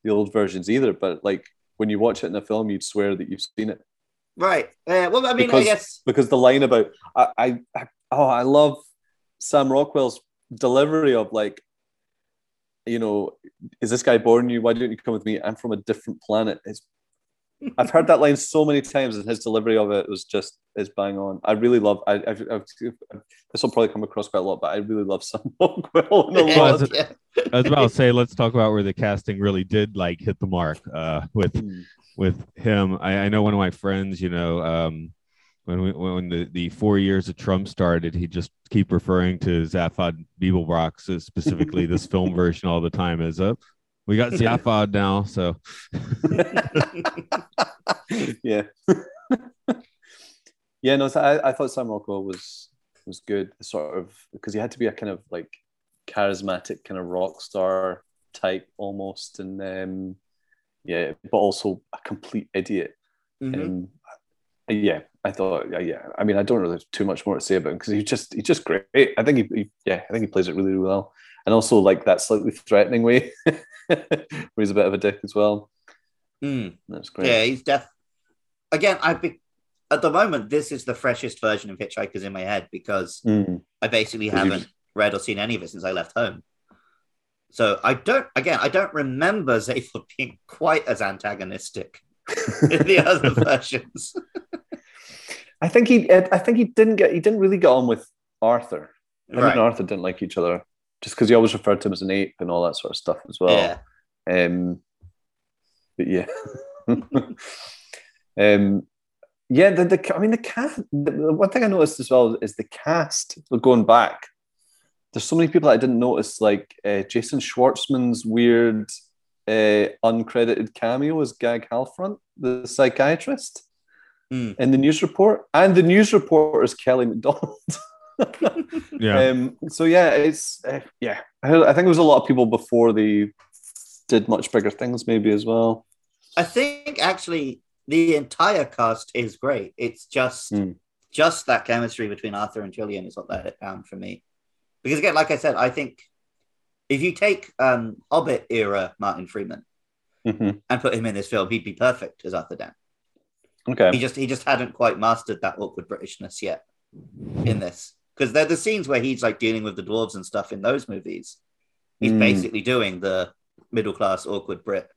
the old versions either. But like when you watch it in a film, you'd swear that you've seen it. right. Yeah. Well, I mean, Because- I guess because the line about I, I, I oh I love Sam Rockwell's delivery of like you know is this guy born you why don't you come with me I'm from a different planet it's I've heard that line so many times and his delivery of it was just is bang on I really love I, I've, I've, this will probably come across quite a lot but I really love [laughs] Sam Rockwell in a Yeah, lot is it- yeah. I was about to say, let's talk about where the casting really did like hit the mark uh, with Hmm. with him. I, I know one of my friends, you know, um, when we, when the, the four years of Trump started, he just keep referring to Zaphod Beeblebrox, so specifically this film [laughs] version all the time as a. We got Zaphod now, so [laughs] yeah [laughs] yeah no I, I thought Sam Rockwell was was good sort of because he had to be a kind of like charismatic kind of rock star type almost and um yeah but also a complete idiot Mhm. and yeah, I thought, yeah, yeah. I mean, I don't really have too much more to say about him because he's just he's just great. I think he, he, yeah, I think he plays it really, really well, and also like that slightly threatening way, [laughs] where he's a bit of a dick as well. Mm. That's great. Yeah, he's def. Again, I be at the moment this is the freshest version of Hitchhikers in my head because Mm. I basically haven't read or seen any of it since I left home. So I don't. Again, I don't remember Zaphod [laughs] being quite as antagonistic [laughs] in the other [laughs] versions. I think he, I think he didn't get, he didn't really get on with Arthur. Him right. and Arthur didn't like each other just because he always referred to him as an ape and all that sort of stuff as well. Yeah. Um, but yeah. [laughs] um, yeah, the, the I mean the cast. The, the one thing I noticed as well is the cast. Going back, there's so many people that I didn't notice, like uh, Jason Schwartzman's weird uh, uncredited cameo as Gag Halfrunt, the psychiatrist, Hmm. in the news report, and the news reporter is Kelly Macdonald. [laughs] Yeah. Um, so yeah, it's uh, yeah. I, think there was a lot of people before they did much bigger things, maybe as well. I think actually the entire cast is great. It's just Hmm. just that chemistry between Arthur and Julian is what let it down for me. Because again, like I said, I think if you take um, Hobbit era Martin Freeman Mhm. and put him in this film, he'd be perfect as Arthur Dent. Okay. He just he just hadn't quite mastered that awkward Britishness yet in this. Because they're the scenes where he's like dealing with the dwarves and stuff in those movies. He's Mm. basically doing the middle class awkward Brit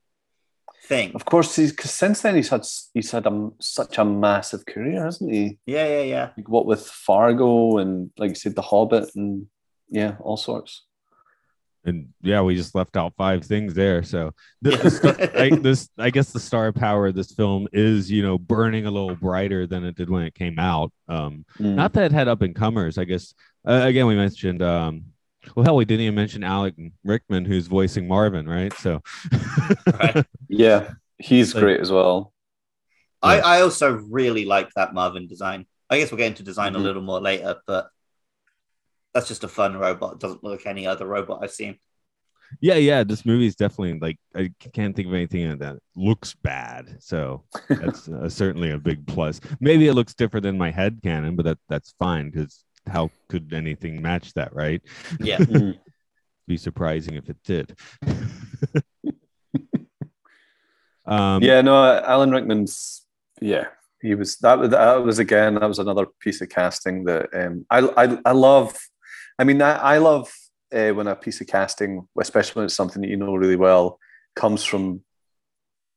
thing. Of course, he's because since then he's had he's had a, such a massive career, hasn't he? Yeah, yeah, yeah. Like what with Fargo and like you said, The Hobbit and yeah, all sorts. And yeah, we just left out five things there. So the, the star, [laughs] I, this, I guess, the star power of this film is, you know, burning a little brighter than it did when it came out. Um, Mm. not that it had up and comers. I guess uh, again, we mentioned. Um, well, hell, we didn't even mention Alan Rickman, who's voicing Marvin, right? So, Right. [laughs] yeah, he's Like- great as well. I, Yeah. I also really like that Marvin design. I guess we'll get into design Mhm. a little more later, but that's just a fun robot. It doesn't look like any other robot I've seen. yeah, yeah, this movie is definitely like I can't think of anything that looks bad. So [laughs] that's uh, certainly a big plus. Maybe it looks different than my head canon, but that that's fine because how could anything match that, right? Yeah. [laughs] Mm. be surprising if it did. [laughs] um, yeah, no, Alan Rickman's yeah, he was that was that was again that was another piece of casting that um I I, I love. I mean, I, I love uh, when a piece of casting, especially when it's something that you know really well, comes from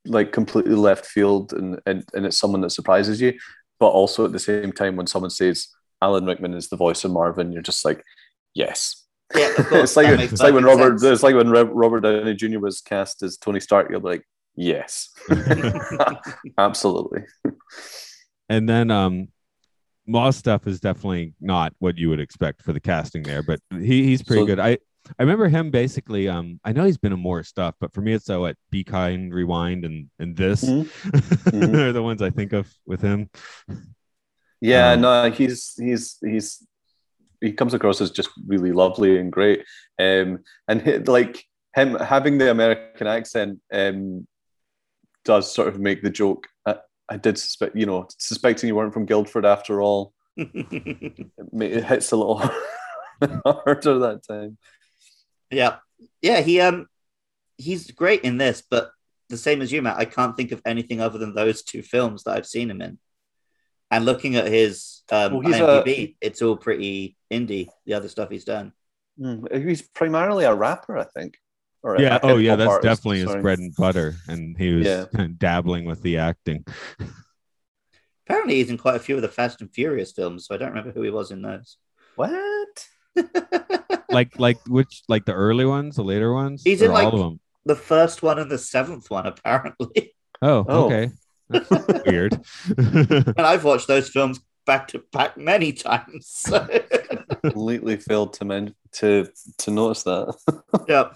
like completely left field and and, and it's someone that surprises you, but also at the same time when someone says Alan Rickman is the voice of Marvin, you're just like, yes. Yeah, of [laughs] course. it's like That it's like when Robert sense. it's like when Robert Downey Jr. was cast as Tony Stark. You're like, yes, [laughs] [laughs] absolutely. and then um, Mos Def is definitely not what you would expect for the casting there, but he, he's pretty So- good. I I remember him basically. Um, I know he's been in more stuff, but for me, it's so at Be Kind, Rewind, and and this Mhm. [laughs] are the ones I think of with him. Yeah, Um, no, he's he's he's he comes across as just really lovely and great. Um, and he, like him having the American accent um, does sort of make the joke. I, I did suspect, you know, suspecting you weren't from Guildford after all. [laughs] It, it hits a little [laughs] harder that time. yeah. Yeah, he um he's great in this, but the same as you, Matt, I can't think of anything other than those two films that I've seen him in. And looking at his um, Well, he's a- it's all pretty indie. The other stuff he's done. Mm, He's primarily a rapper, I think. Or Yeah. Oh, yeah. That's artist, definitely his bread and butter, and he was Yeah. [laughs] dabbling with the acting. [laughs] Apparently, he's in quite a few of the Fast and Furious films, so I don't remember who he was in those. What? [laughs] like like which like the early ones, the later ones, He's or in, like- all of them. the first one and the seventh one, apparently. Oh, Oh. okay. That's weird. and I've watched those films back to back many times. So, Completely failed to men- to to notice that. yeah.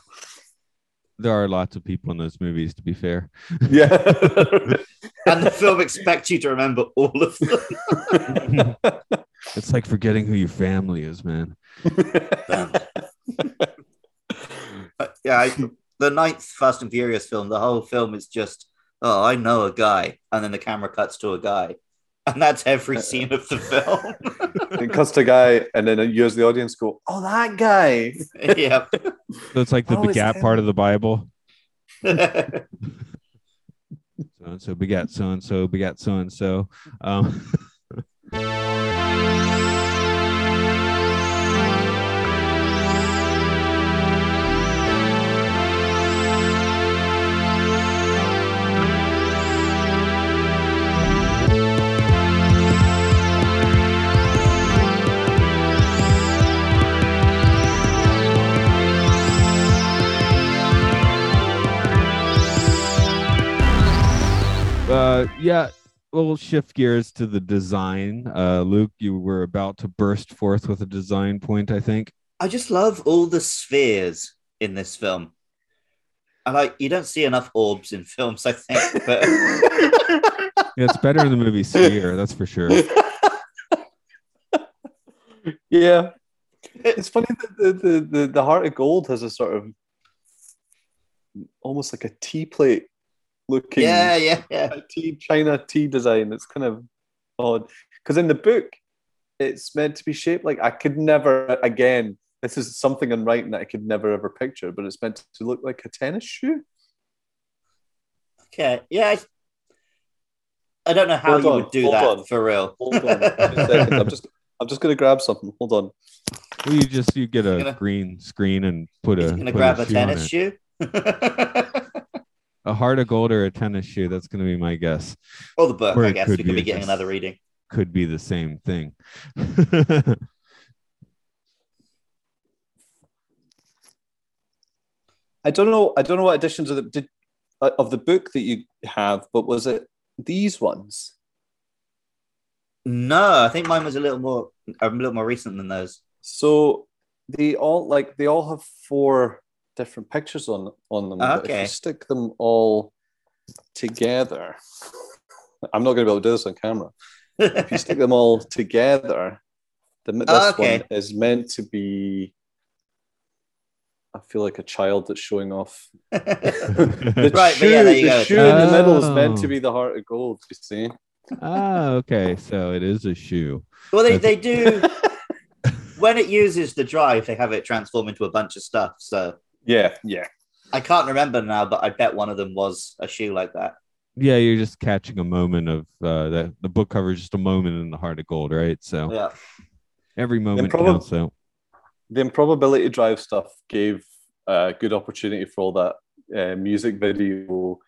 There are lots of people in those movies, to be fair. yeah. [laughs] And the film expects you to remember all of them. [laughs] It's like forgetting who your family is, man. But, yeah, I, the ninth Fast and Furious film, the whole film is just, oh, I know a guy. And then the camera cuts to a guy. And [laughs] that's every scene of the film. [laughs] It cuts to a guy, and then you as the audience go, "Oh, that guy." [laughs] yeah. So it's like the Oh, begat part of the Bible. So and so begat so and so begat so and so. Um, yeah, we'll shift gears to the design. Uh, Luke, you were about to burst forth with a design point, I think. I just love all the spheres in this film. I like you don't see enough orbs in films, I think, but Yeah, [laughs] it's better in the movie Sphere, that's for sure. [laughs] yeah, it's funny that the, the the the heart of gold has a sort of almost like a tea plate looking. yeah, yeah, yeah. tea China tea design. It's kind of odd because in the book, it's meant to be shaped like I could never again. This is something in writing that I could never ever picture, but it's meant to look like a tennis shoe. Okay, yeah. I, I don't know how Hold you on, would do hold that on. for real. Hold on. [laughs] I'm just I'm just gonna grab something. Hold on. Well, you just you get a Gonna- green screen and put a. He's gonna put grab a shoe on tennis shoe. [laughs] A heart of gold or a tennis shoe. That's going to be my guess. or the book, Or I guess. could We could be be getting another reading. Could be the same thing. [laughs] I don't know. I don't know what editions of the did, uh, of the book that you have, but was it these ones? No, I think mine was a little more a little more recent than those. So they all like they all have four different pictures on on them. but if Okay. you stick them all together, I'm not going to be able to do this on camera. If you stick [laughs] them all together, the this Okay. one is meant to be. I feel like a child that's showing off. [laughs] The Right, but shoe, yeah, the go. shoe in the middle is meant Oh. to be the heart of gold. You see? ah, okay. So it is a shoe. well, they, they do [laughs] when it uses the drive, they have it transform into a bunch of stuff. So Yeah, yeah. I can't remember now, but I bet one of them was a shoe like that. Yeah, you're just catching a moment of uh, the the book cover is just a moment in the heart of gold, right? So Yeah. every moment prob- counts. So The improbability drive stuff gave a good opportunity for all that uh, music video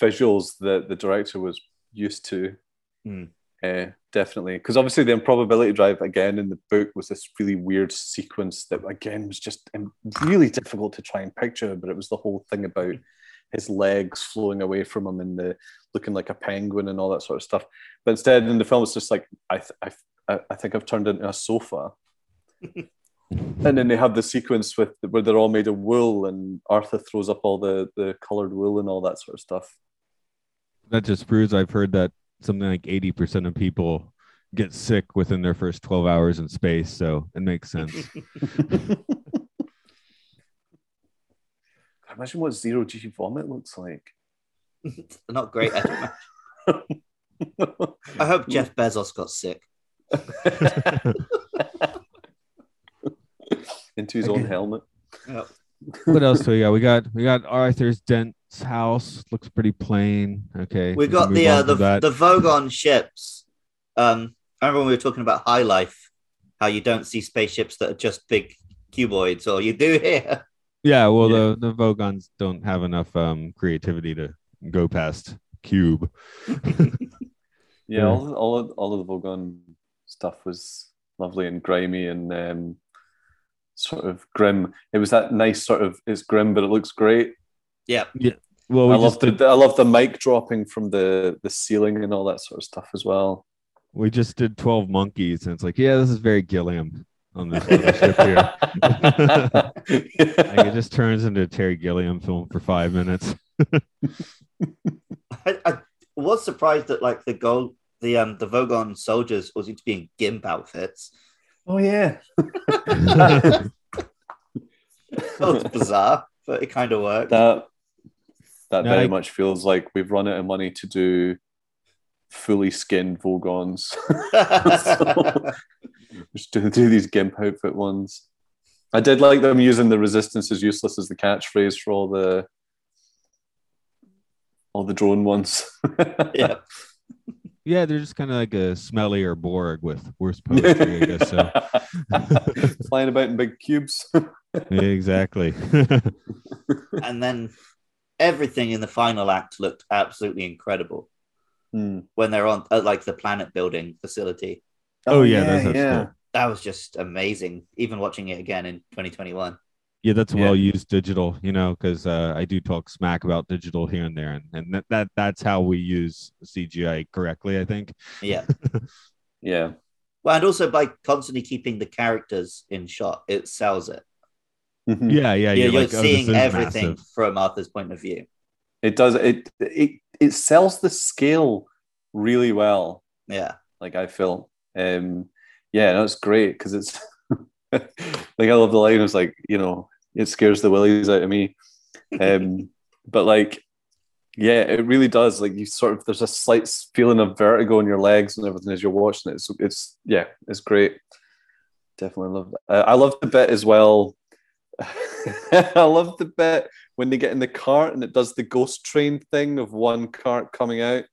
visuals that the director was used to. Hmm. Uh, definitely, because obviously the improbability drive again in the book was this really weird sequence that again was just um, really difficult to try and picture. But it was the whole thing about his legs flowing away from him and the looking like a penguin and all that sort of stuff. But instead, in the film, it's just like I, th- I, I- I think I've turned into a sofa. [laughs] And then they have the sequence with where they're all made of wool, and Arthur throws up all the the colored wool and all that sort of stuff. that just proves I've heard that something like eighty percent of people get sick within their first twelve hours in space. So it makes sense. I [laughs] Imagine what zero G vomit looks like. [laughs] Not great. I, don't. I hope Jeff Bezos got sick. [laughs] Into his own helmet. Yep. what else do we got? We got we got Arthur's Dent's house. Looks pretty plain. Okay. We can got the uh, the, from that. the Vogon ships. Um, I remember when we were talking about High Life, how you don't see spaceships that are just big cuboids, or you do [laughs] here. Yeah, well, Yeah. the the Vogons don't have enough um creativity to go past cube. [laughs] Yeah, Yeah. all all of, all of the Vogon stuff was lovely and grimy and um, sort of grim. It was that nice sort of it's grim, but it looks great. Yeah, Yeah. Well, we I love just the I love the mic dropping from the the ceiling and all that sort of stuff as well. we just did twelve monkeys, and it's like, yeah, this is very Gilliam on this ship here. [laughs] Like, it just turns into a Terry Gilliam film for five minutes. [laughs] I, I was surprised that like the gold, the um the Vogon soldiers was to be in gimp outfits. oh yeah. [laughs] That was bizarre, but it kind of worked. that that No, very I- much feels like we've run out of money to do fully skinned Vogons. [laughs] So, [laughs] just do, do these gimp outfit ones. I did like them using the resistance is useless as the catchphrase for all the all the drone ones. [laughs] yeah. Yeah, they're just kind of like a smellier Borg with worse poetry, I guess. So Flying about in big cubes. Yeah, exactly. And then everything in the final act looked absolutely incredible Hmm. when they're on uh, like the planet building facility. Oh, yeah, that's- that's cool. That was just amazing. Even watching it again in 2021. yeah, that's Yeah. well used digital, you know, because uh, I do talk smack about digital here and there, and, and that, that that's how we use CGI correctly, I think. Yeah. [laughs] Yeah. well, and also by constantly keeping the characters in shot, it sells it. Mhm. Yeah, yeah, Yeah, you're, you're like, oh, seeing is everything massive. from Arthur's point of view. It does it it it sells the scale really well. Yeah. like I feel. Um, yeah, no, it's great because it's [laughs] like I love the line. It's like you know, it scares the willies out of me. Um, [laughs] but like, yeah, it really does. Like you sort of there's a slight feeling of vertigo in your legs and everything as you're watching it. It's, it's yeah, it's great. Definitely love that. Uh, I love the bit as well. [laughs] I love the bit when they get in the cart and it does the ghost train thing of one cart coming out.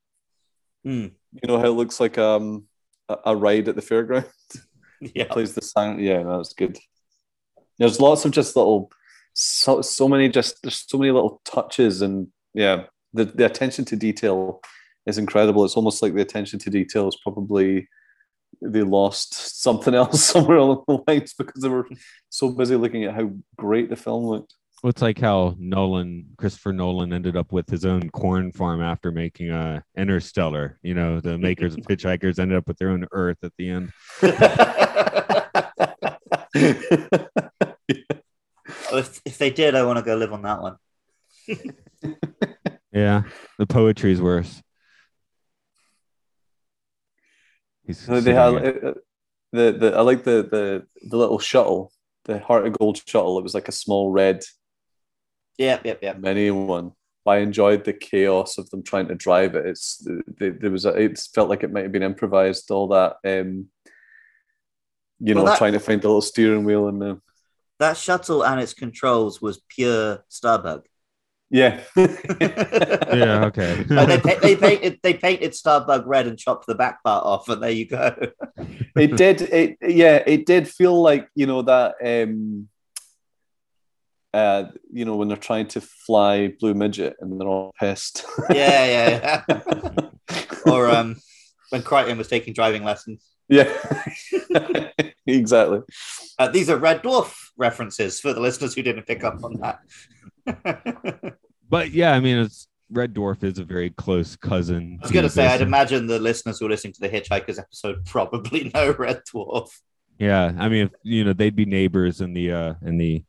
Hmm. you know how it looks like um a, a ride at the fairground? [laughs] Yeah. plays the sound. Yeah that's good. There's lots of just little so, so many just there's so many little touches and yeah the, the attention to detail is incredible. It's almost like the attention to detail is probably they lost something else [laughs] somewhere along the lines because they were so busy looking at how great the film looked Well, it's like how Nolan, Christopher Nolan, ended up with his own corn farm after making uh, Interstellar. You know, the [laughs] makers of Hitchhikers ended up with their own Earth at the end. Well, [laughs] if, if they did, I want to go live on that one. Yeah, the poetry's worse. He's So they had there. uh, the the I like the the the little shuttle, the heart of gold shuttle. It was like a small red Yep, yep, yep. mini one. I enjoyed the chaos of them trying to drive it. It's there there was a, it felt like it might have been improvised. All that, um, you know, that- trying to find the little steering wheel and the That shuttle and its controls was pure Starbug. Yeah, [laughs] yeah, okay. [laughs] Like they, pa- they painted they painted Starbug red and chopped the back part off, and there you go. [laughs] it did it yeah it did feel like you know that um uh you know when they're trying to fly blue midget and they're all pissed yeah, yeah, yeah. or um, when Kryten was taking driving lessons. yeah exactly Uh, these are Red Dwarf references for the listeners who didn't pick up on that. [laughs] but yeah, I mean, it's Red Dwarf is a very close cousin. I was going to say. I'd imagine the listeners who are listening to the Hitchhikers episode probably [laughs] know Red Dwarf. Yeah, I mean, if, you know, they'd be neighbors in the uh in the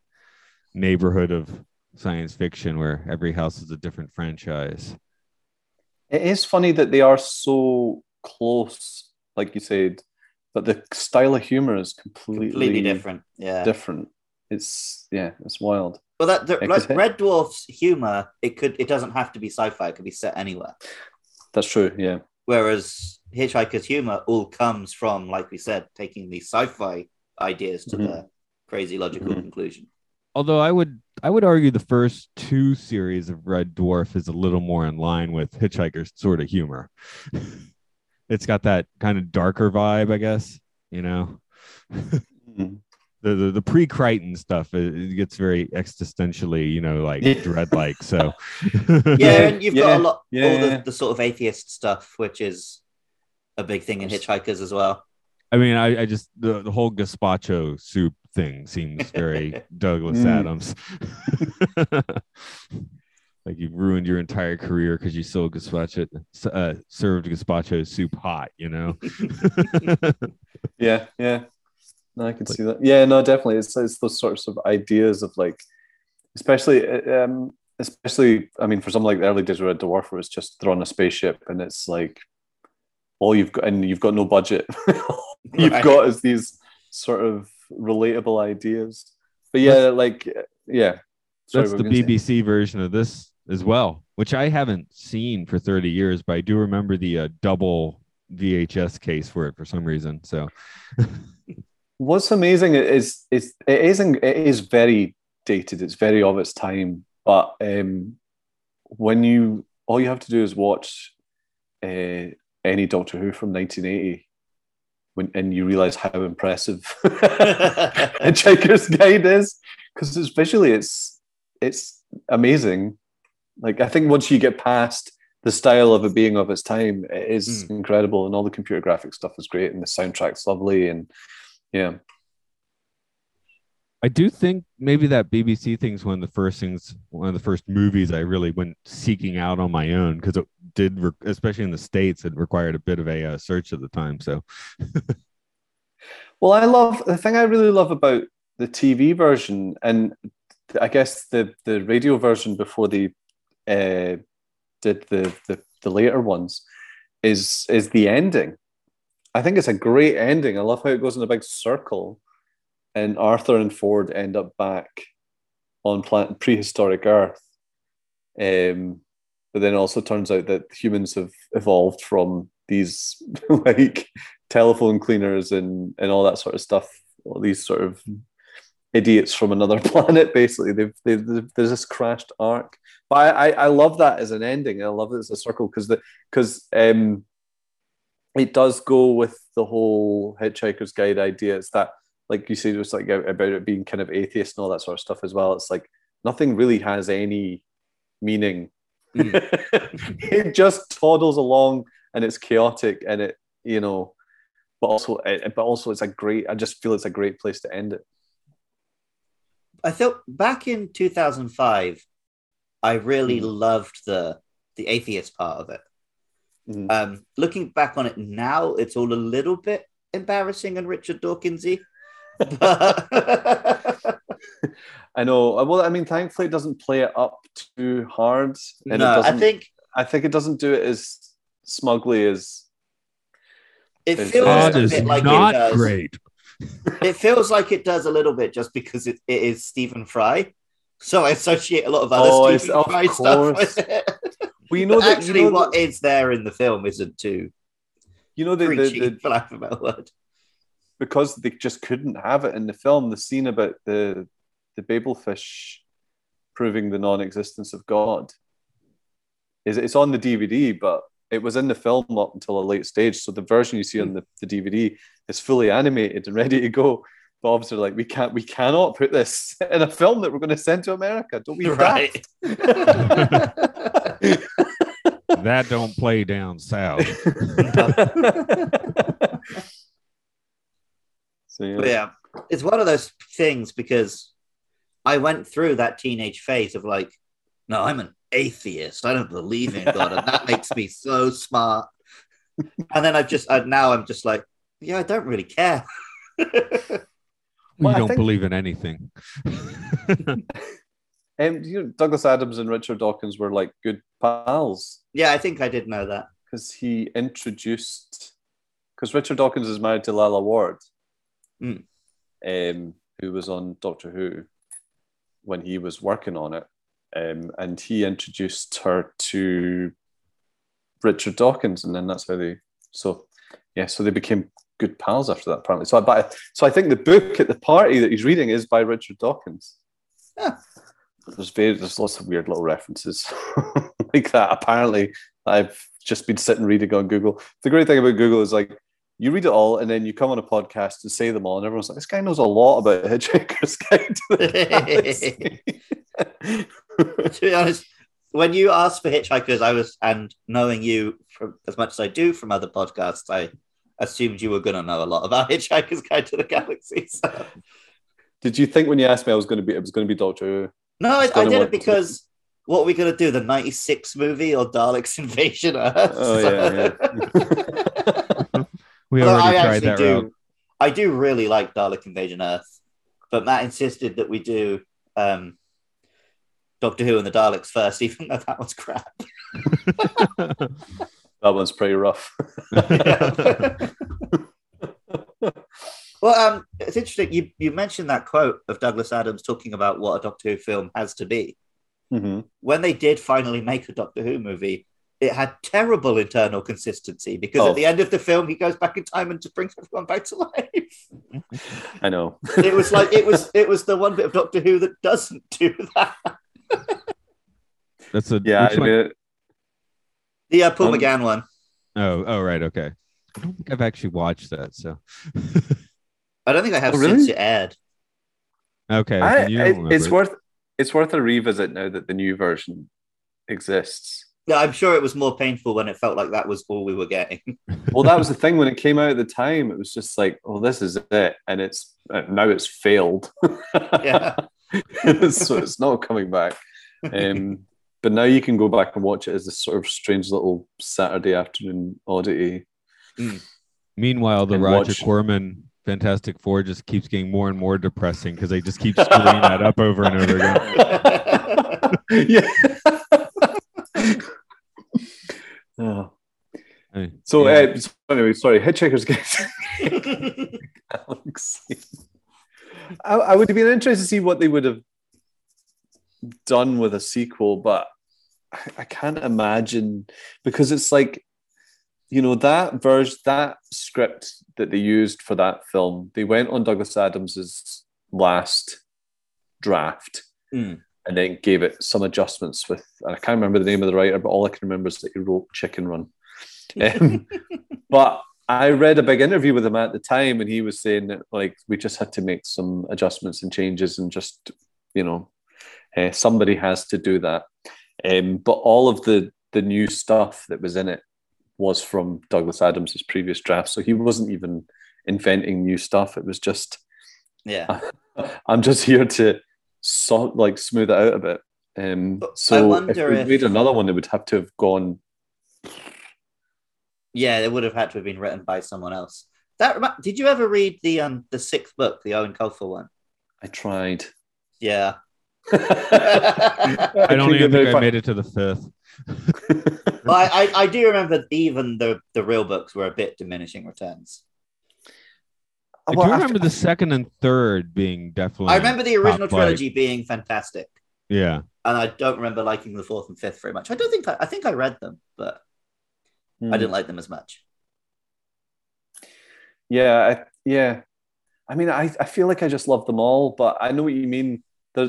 neighborhood of science fiction where every house is a different franchise. it is funny that they are so close like you said but the style of humor is completely, Completely different. Yeah. different it's yeah it's wild Well, that the, Yeah, like 'cause it- Red Dwarf's humor, it could it doesn't have to be sci-fi; it could be set anywhere. that's true yeah Whereas Hitchhiker's humor all comes from, like we said, taking these sci-fi ideas to Mhm. the crazy logical Mhm. conclusion. Although I would I would argue the first two series of Red Dwarf is a little more in line with Hitchhiker's sort of humor. [laughs] it's got that kind of darker vibe, I guess. You know, [laughs] Mhm. The the, the pre Kryten stuff it, it gets very existentially, you know, like Yeah. dread like. So [laughs] Yeah, and you've got a lot yeah, all the, the sort of atheist stuff, which is a big thing in Hitchhikers as well. I mean, I, I just the, the whole gazpacho soup thing seems very [laughs] Douglas Mm. Adams. [laughs] like you've ruined your entire career because you sold gazpacho, uh, served gazpacho soup hot. You know. Yeah, yeah. No, I can see that. Yeah, no, definitely. It's it's those sorts of ideas of like, especially, um, especially. I mean, for something like the early days of Red Dwarf, where it's just they're a spaceship and it's like all you've got, and you've got no budget. [laughs] you've Right. got is these sort of relatable ideas. But yeah, like, yeah. Sorry, That's the were say? BBC version of this as well. which I haven't seen for 30 years, but I do remember the uh, double VHS case for it for some reason. So [laughs] What's amazing is is it isn't it is very dated. It's very of its time. But um, when you all you have to do is watch uh, any Doctor Who from 1980, when and you realize how impressive [laughs] Hitchhiker's Guide is, because it's visually it's it's amazing. Like I think once you get past the style of it being of its time, it is Mm. incredible, and all the computer graphic stuff is great, and the soundtrack's lovely, and yeah. I do think maybe that BBC thing's one of the first things, one of the first movies I really went seeking out on my own because it did, re- especially in the states, it required a bit of a uh, search at the time. So [laughs] Well, I love the thing I really love about the TV version, and I guess the the radio version before they uh, did the, the the later ones is is the ending. I think it's a great ending. I love how it goes in a big circle, and Arthur and Ford end up back on prehistoric Earth. Um, but then also turns out that humans have evolved from these [laughs] like telephone cleaners and and all that sort of stuff. All these sort of idiots from another [laughs] planet. Basically, they've, they've, they've there's this crashed ark. But I, I I love that as an ending. I love it as a circle because the because um it does go with the whole Hitchhiker's Guide idea. It's that like you said, it was like about it being kind of atheist and all that sort of stuff as well. It's like nothing really has any meaning. [laughs] it just toddles along and it's chaotic and it you know but also it, but also it's a great i just feel it's a great place to end it I thought back in 2005, I really Mm. loved the the atheist part of it. Mhm. Um, looking back on it now, it's all a little bit embarrassing and Richard Dawkinsy. [laughs] But i know well i mean thankfully it doesn't play it up too hard and no, it I think i think it doesn't do it as smugly as it It's- feels That a that is bit like not it does. great. [laughs] It feels like it does a little bit just because it, it is Stephen Fry. So I associate a lot of other Oh, Stephen of Fry stuff with it. Well you know that actually, you know, what is there in the film isn't too you know the, the, preachy, the, for lack of a better word. because they just couldn't have it in the film the scene about the the babelfish proving the non-existence of god is it's on the dvd but it was in the film up until a late stage. So the version you see on hmm. the, the dvd is fully animated and ready to go. But obviously like we can't we cannot put this [laughs] in a film that we're going to send to america. Don't we Right. [laughs] [laughs] That don't play down south. [laughs] so yeah. But yeah, it's one of those things because I went through that teenage phase of like, no, I'm an atheist. I don't believe in God, and that makes me so smart. And then I've just I, now I'm just like, yeah, I don't really care. Well, you I don't think- believe in anything. [laughs] Um, you know, Douglas Adams and Richard Dawkins were like good pals. yeah, I think I did know that. because he introduced because Richard Dawkins is married to Lalla Ward, Mm. um, who was on Doctor Who when he was working on it, um, and he introduced her to Richard Dawkins, and then that's how they. So, yeah, so they became good pals after that, apparently. So, I, but I, so I think the book at the party that he's reading is by Richard Dawkins. Yeah. There's very, there's lots of weird little references [laughs] like that. Apparently, I've just been sitting reading on Google. The great thing about Google is like you read it all and then you come on a podcast and say them all, and everyone's like, "This guy knows a lot about [laughs] Hitchhiker's Guide to the Galaxy." [laughs] to be honest, when you asked for Hitchhikers, I was, and knowing you from as much as I do from other podcasts, I assumed you were going to know a lot about Hitchhiker's Guide to the Galaxy. So. Did you think when you asked me, I was going to be, it was going to be Doctor? No, I, I gonna did it because what are we going to do? The 96 movie or Daleks [laughs] Invasion Earth? Oh, yeah, yeah. [laughs] We Although already I tried actually that do, route. I do really like Dalek Invasion Earth, but Matt insisted that we do um, Doctor Who and the Daleks first, [laughs] even though that was crap. that one's pretty rough. Well, um, it's interesting. You you mentioned that quote of Douglas Adams talking about what a Doctor Who film has to be. Mhm. when they did finally make a Doctor Who movie, it had terrible internal consistency because Oh. at the end of the film, he goes back in time and just brings everyone back to life. [laughs] I know. It was like it was it was the one bit of Doctor Who that doesn't do that. That's a yeah, I mean, The uh, Paul Um, McGann one. Oh, oh, right, okay. I don't think I've actually watched that. So, [laughs] I don't think I have Oh, really? since it aired. okay, I, you don't it- it's it. worth it's worth a revisit now that the new version exists. Yeah, I'm sure it was more painful when it felt like that was all we were getting. [laughs] Well, that was the thing when it came out at the time. It was just like, "Oh, this is it," and it's uh, now it's failed. [laughs] Yeah. [laughs] so it's not coming back. Um, but now you can go back and watch it as this sort of strange little Saturday afternoon oddity. Meanwhile, the and Roger watch- Corman Fantastic Four just keeps getting more and more depressing because they just keep screwing that up over and over again. [laughs] yeah. [laughs] Oh. Hey, So, yeah. uh, so anyway, sorry, Hitchhiker's Guide. [laughs] Galaxy. I, I would have been interested to see what they would have done with a sequel, but I, I can't imagine because it's like, you know, that version, that script that they used for that film, they went on Douglas Adams's last draft Mm. and then gave it some adjustments with, and I can't remember the name of the writer, but all I can remember is that he wrote Chicken Run. [laughs] Um, but I read a big interview with him at the time, and he was saying that like we just had to make some adjustments and changes, and just you know, uh, somebody has to do that. Um, but all of the the new stuff that was in it was from Douglas Adams' previous draft, so he wasn't even inventing new stuff. It was just yeah. [laughs] I'm just here to sort like smooth it out a bit. Um, so if we if- made another one, it would have to have gone. Yeah, it would have had to have been written by someone else. That did you ever read the um the sixth book, the Eoin Colfer one? I tried. Yeah. I don't even think I made it to the fifth. [laughs] Well, I, I, I do remember even the the real books were a bit diminishing returns. I Well, do after- remember the second and third being definitely. I remember the original top flight. trilogy being fantastic, Yeah, and I don't remember liking the fourth and fifth very much. I don't think I, I think I read them, but Hmm. I didn't like them as much. Yeah, I, yeah. I mean, I, I feel like I just love them all, but I know what you mean.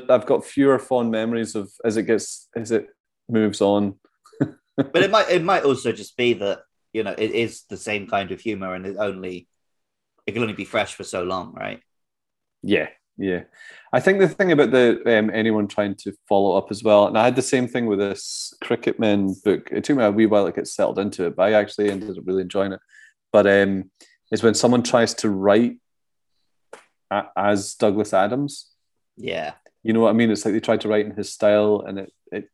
I've got fewer fond memories of as it gets as it moves on. [laughs] But it might it might also just be that you know it is the same kind of humor, and it only it can only be fresh for so long, right? Yeah, yeah. I think the thing about the um, anyone trying to follow up as well, and I had the same thing with this Krikkitmen book. It took me a wee while to get settled into it, but I actually ended up really enjoying it. But um, is when someone tries to write a- as Douglas Adams. Yeah, You know what I mean? It's like they tried to write in his style, and it it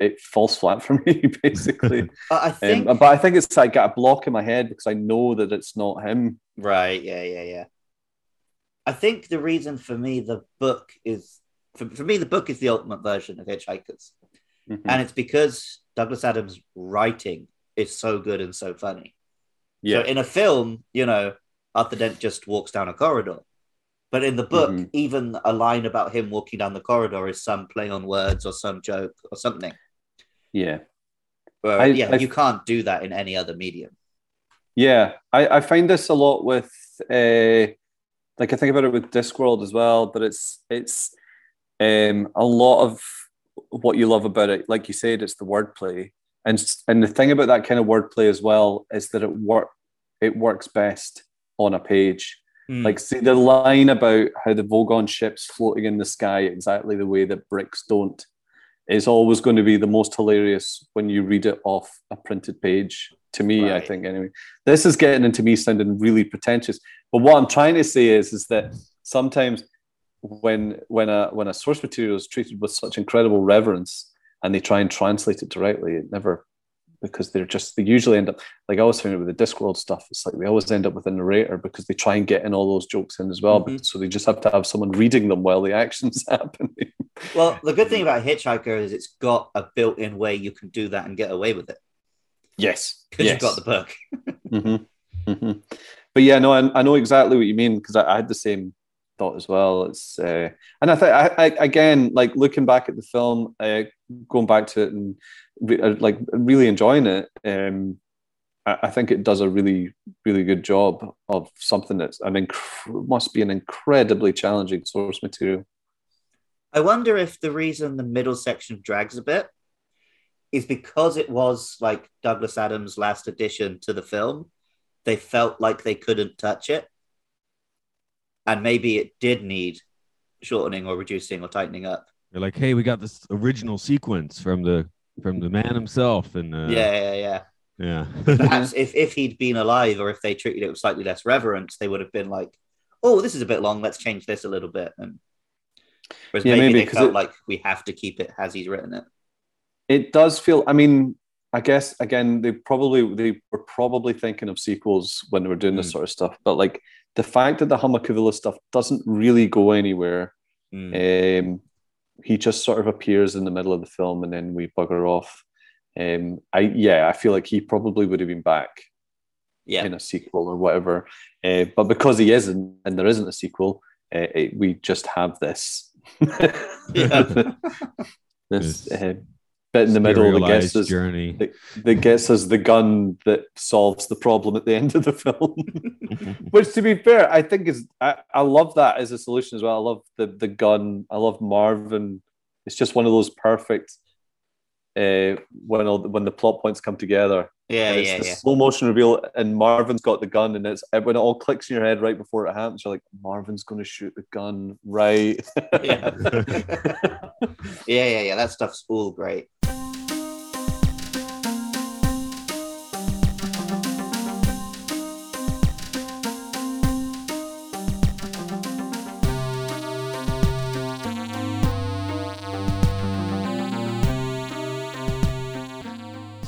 it falls flat [laughs] for me basically. [laughs] I think um, but I think it's like got a block in my head because I know that it's not him. Right. Yeah. Yeah. Yeah. I think the reason for me the book is for, for me the book is the ultimate version of Hitchhikers, Mhm. and it's because Douglas Adams' writing is so good and so funny. yeah, So in a film, you know, Arthur Dent just walks down a corridor, but in the book, Mhm. even a line about him walking down the corridor is some play on words or some joke or something. yeah. I- yeah, I- you can't do that in any other medium. Yeah, I, I find this a lot with uh, like I think about it with Discworld as well, but it's it's um, a lot of what you love about it. Like you said, it's the wordplay, and and the thing about that kind of wordplay as well is that it work it works best on a page. Hmm. Like see the line about how the Vogon ships floating in the sky exactly the way that bricks don't is always going to be the most hilarious when you read it off a printed page. To me, I think anyway. This is getting into me sounding really pretentious. But what I'm trying to say is, is that sometimes when when a when a source material is treated with such incredible reverence and they try and translate it directly, it never because they're just they usually end up like I always found it with the Discworld stuff. It's like they always end up with a narrator because they try and get in all those jokes in as well. Mhm. But so they just have to have someone reading them while the action's [laughs] happening. Well, the good thing about Hitchhiker is it's got a built-in way you can do that and get away with it Yes, because you've got the book. [laughs] hmm hmm But yeah, no, I, I know exactly what you mean because I, I had the same thought as well. It's uh, and I think I, I, again, like looking back at the film, uh, going back to it and re- uh, like really enjoying it. Um, I, I think it does a really, really good job of something that's I mean must be an incredibly challenging source material. I wonder if the reason the middle section drags a bit is because it was like Douglas Adams' last addition to the film. They felt like they couldn't touch it. And maybe it did need shortening or reducing or tightening up. They're like, hey, we got this original sequence from the from the man himself, and uh, yeah, yeah, yeah. yeah. Perhaps [laughs] if, if he'd been alive or if they treated it with slightly less reverence, they would have been like, oh, this is a bit long. Let's change this a little bit. And whereas Yeah, maybe, maybe, they 'cause felt it- like we have to keep it as he's written it. It does feel. I mean, I guess again, they probably they were probably thinking of sequels when they were doing this Mm. sort of stuff. But like the fact that the Humma Kavula stuff doesn't really go anywhere. Mm. Um, he just sort of appears in the middle of the film, and then we bugger off. Um, I yeah, I feel like he probably would have been back Yeah. in a sequel or whatever. Uh, but because he isn't, and there isn't a sequel, uh, it, we just have this. [laughs] [laughs] This This uh, bit in the middle that gets Serialized us journey. that, that gets us the gun that solves the problem at the end of the film. [laughs] Which, to be fair, I think is I, I love that as a solution as well. I love the the gun. I love Marvin. It's just one of those perfect uh, when all the, when the plot points come together. Yeah, And it's yeah, the yeah. slow motion reveal, and Marvin's got the gun, and it's when it all clicks in your head right before it happens. You're like, Marvin's going to shoot the gun, right? Yeah. [laughs] [laughs] Yeah, yeah, yeah. That stuff's all great.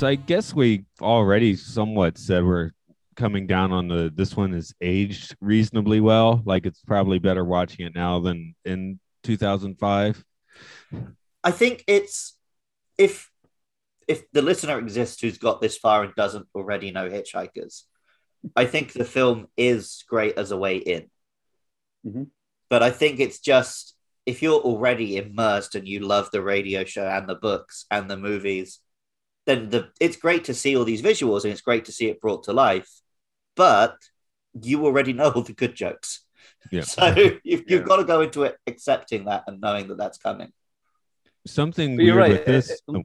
So I guess we already somewhat said we're coming down on the this one is aged reasonably well. Like it's probably better watching it now than in 2005. I think it's if if the listener exists who's got this far and doesn't already know Hitchhikers, I think the film is great as a way in. Mhm. But I think it's just if you're already immersed and you love the radio show and the books and the movies, then the it's great to see all these visuals and it's great to see it brought to life. But you already know all the good jokes. Yeah. [laughs] So you've, you've got to go into it accepting that and knowing that that's coming. Something But you're right, with this. it- it-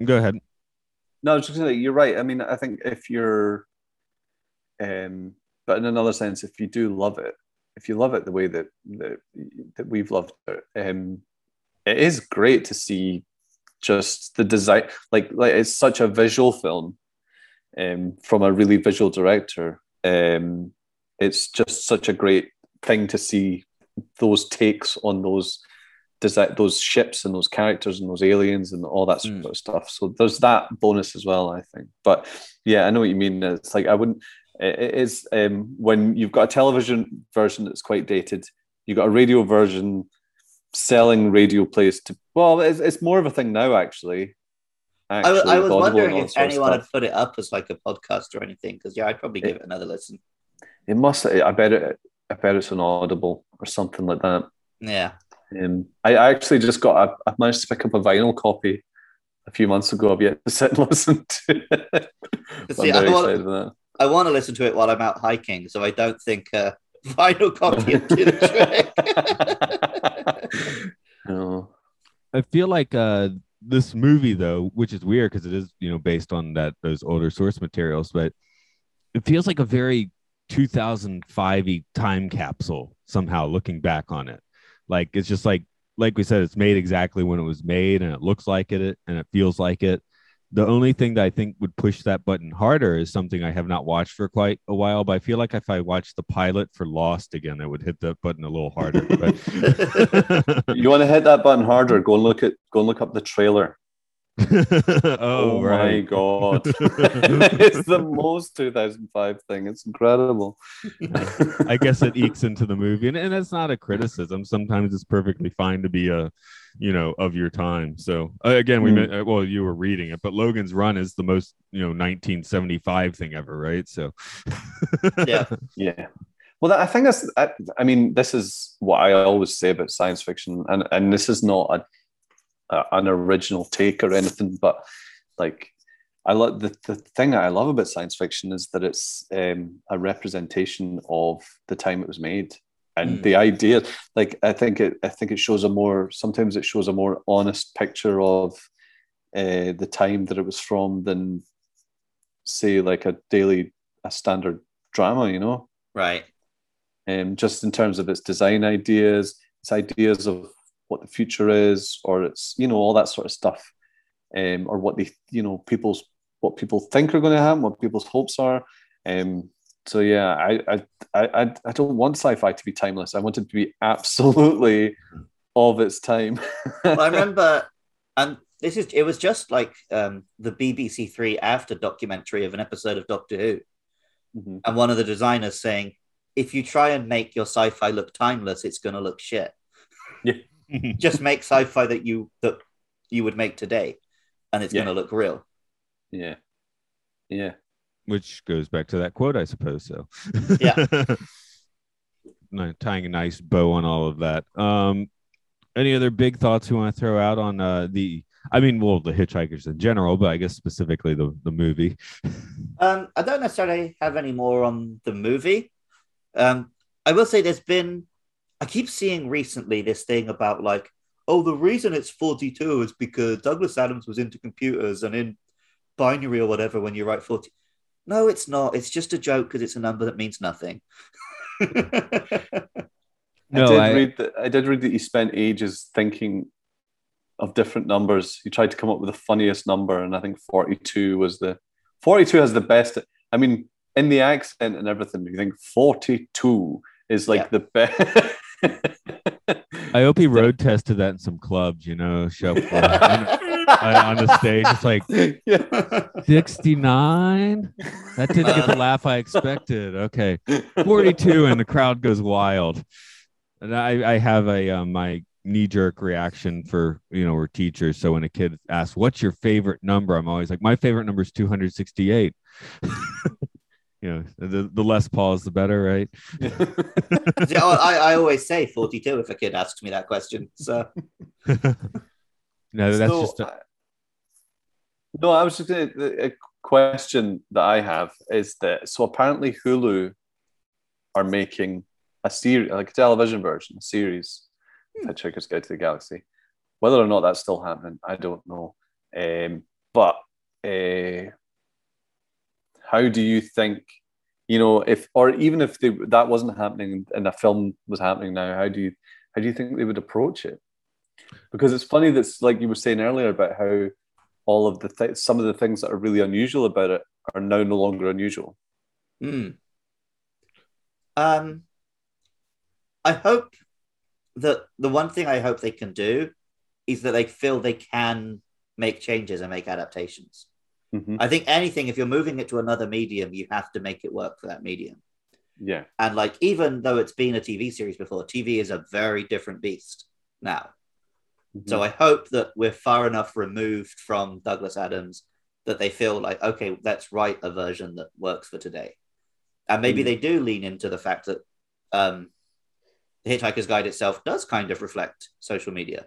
oh, go ahead. No, I was just gonna say you're right. I mean, I think if you're, um, but in another sense, if you do love it, if you love it the way that that, that we've loved it, um, it is great to see just the design. Like, like it's such a visual film, um, from a really visual director. Um, it's just such a great thing to see those takes on those design those ships and those characters and those aliens and all that sort Mm. of stuff. So there's that bonus as well, I think. But yeah, I know what you mean. It's like I wouldn't. It is um, when you've got a television version that's quite dated. You've got a radio version selling radio plays to. Well, it's, it's more of a thing now, actually. Actually, I was Audible wondering if that sort of anyone had put it up as like a podcast or anything, because yeah, I'd probably give it another listen. It must. I bet it. I bet it's on Audible or something like that. Yeah, Um, I, I actually just got. I, I managed to pick up a vinyl copy a few months ago. I've yet to [laughs] sit and listen to. it. See, I want- I want to listen to it while I'm out hiking, so I don't think uh, vinyl copy would do the trick. no. I feel like uh this movie though, which is weird because it is, you know, based on that those older source materials, but it feels like a very 2005 time capsule somehow looking back on it. Like it's just like like we said, it's made exactly when it was made and it looks like it and it feels like it. The only thing that I think would push that button harder is something I have not watched for quite a while, but I feel like if I watched the pilot for Lost again, it would hit that button a little harder. But [laughs] You want to hit that button harder? Go and look at. Go and look up the trailer. [laughs] Oh, oh, my right. god, [laughs] it's the most 2005 thing. It's incredible. I guess it ekes into the movie, and, and that's not a criticism. Sometimes it's perfectly fine to be a, you know, of your time. So uh, again, we Mm. meant, uh, well, you were reading it, but Logan's Run is the most, you know, 1975 thing ever, right? So yeah, [laughs] Yeah. Well, I think that's. I, I mean, this is what I always say about science fiction, and and this is not a, a an original take or anything, but like I love the, the thing that I love about science fiction is that it's um, a representation of the time it was made and Mm. the idea. Like I think it I think it shows a more sometimes it shows a more honest picture of uh, the time that it was from than say like a daily a standard drama. You know, Right. um, just in terms of its design ideas, its ideas of what the future is, or it's you know all that sort of stuff, um, or what they you know people's what people think are going to happen, what people's hopes are. Um, so yeah, I I I I- don't want sci-fi to be timeless. I want it to be absolutely of its time. Well, I [laughs] remember, and this is it was just like um, the BBC Three after documentary of an episode of Doctor Who, Mhm. and one of the designers saying, "If you try and make your sci-fi look timeless, it's going to look shit. [laughs] Just make sci-fi that you that you would make today, and it's Yeah. going to look real." yeah, yeah. Which goes back to that quote, I suppose. So, Yeah. [laughs] Tying a nice bow on all of that. Um, any other big thoughts you want to throw out on uh, the? I mean, well, the Hitchhikers in general, but I guess specifically the the movie. [laughs] Um, I don't necessarily have any more on the movie. Um, I will say there's been, I keep seeing recently this thing about like, oh, the reason it's 42 is because Douglas Adams was into computers and in binary or whatever when you write 40. No, it's not. It's just a joke because it's a number that means nothing. [laughs] No, I did I- read that. I did read that he spent ages thinking of different numbers. He tried to come up with the funniest number, and I think forty-two was the forty-two has the best. I mean, in the accent and everything, you think forty-two is like Yeah. the best. [laughs] I hope he road tested that in some clubs. You know, show [laughs] up on, on the stage. It's like yeah. sixty nine. That didn't get the laugh I expected. Okay, forty two, and the crowd goes wild. And I, I have a uh, my knee jerk reaction for you know we're teachers. So when a kid asks, "What's your favorite number?" I'm always like, "My favorite number is 268." [laughs] you know, the the less pause, the better, right? [laughs] See, I, I always say 42 if a kid asks me that question. So, [laughs] no, that's So, just a, I- no. I was just going to. A question that I have is that so apparently Hulu are making a series, like a television version, a series, Hmm. Hitchhiker's Guide to the Galaxy. Whether or not that's still happening, I don't know. Um, but uh, how do you think? You know, if or even if they, that wasn't happening and a film was happening now, how do you how do you think they would approach it? Because it's funny that's like you were saying earlier about how all of the th- some of the things that are really unusual about it are now no longer unusual. Hmm. Um, I hope that the one thing I hope they can do is that they feel they can make changes and make adaptations. Mhm. I think anything, if you're moving it to another medium, you have to make it work for that medium. Yeah, And like, even though it's been a TV series before, TV is a very different beast now. So I hope that we're far enough removed from Douglas Adams that they feel like, okay, let's write a version that works for today. And maybe Mm. they do lean into the fact that um, the Hitchhiker's Guide itself does kind of reflect social media.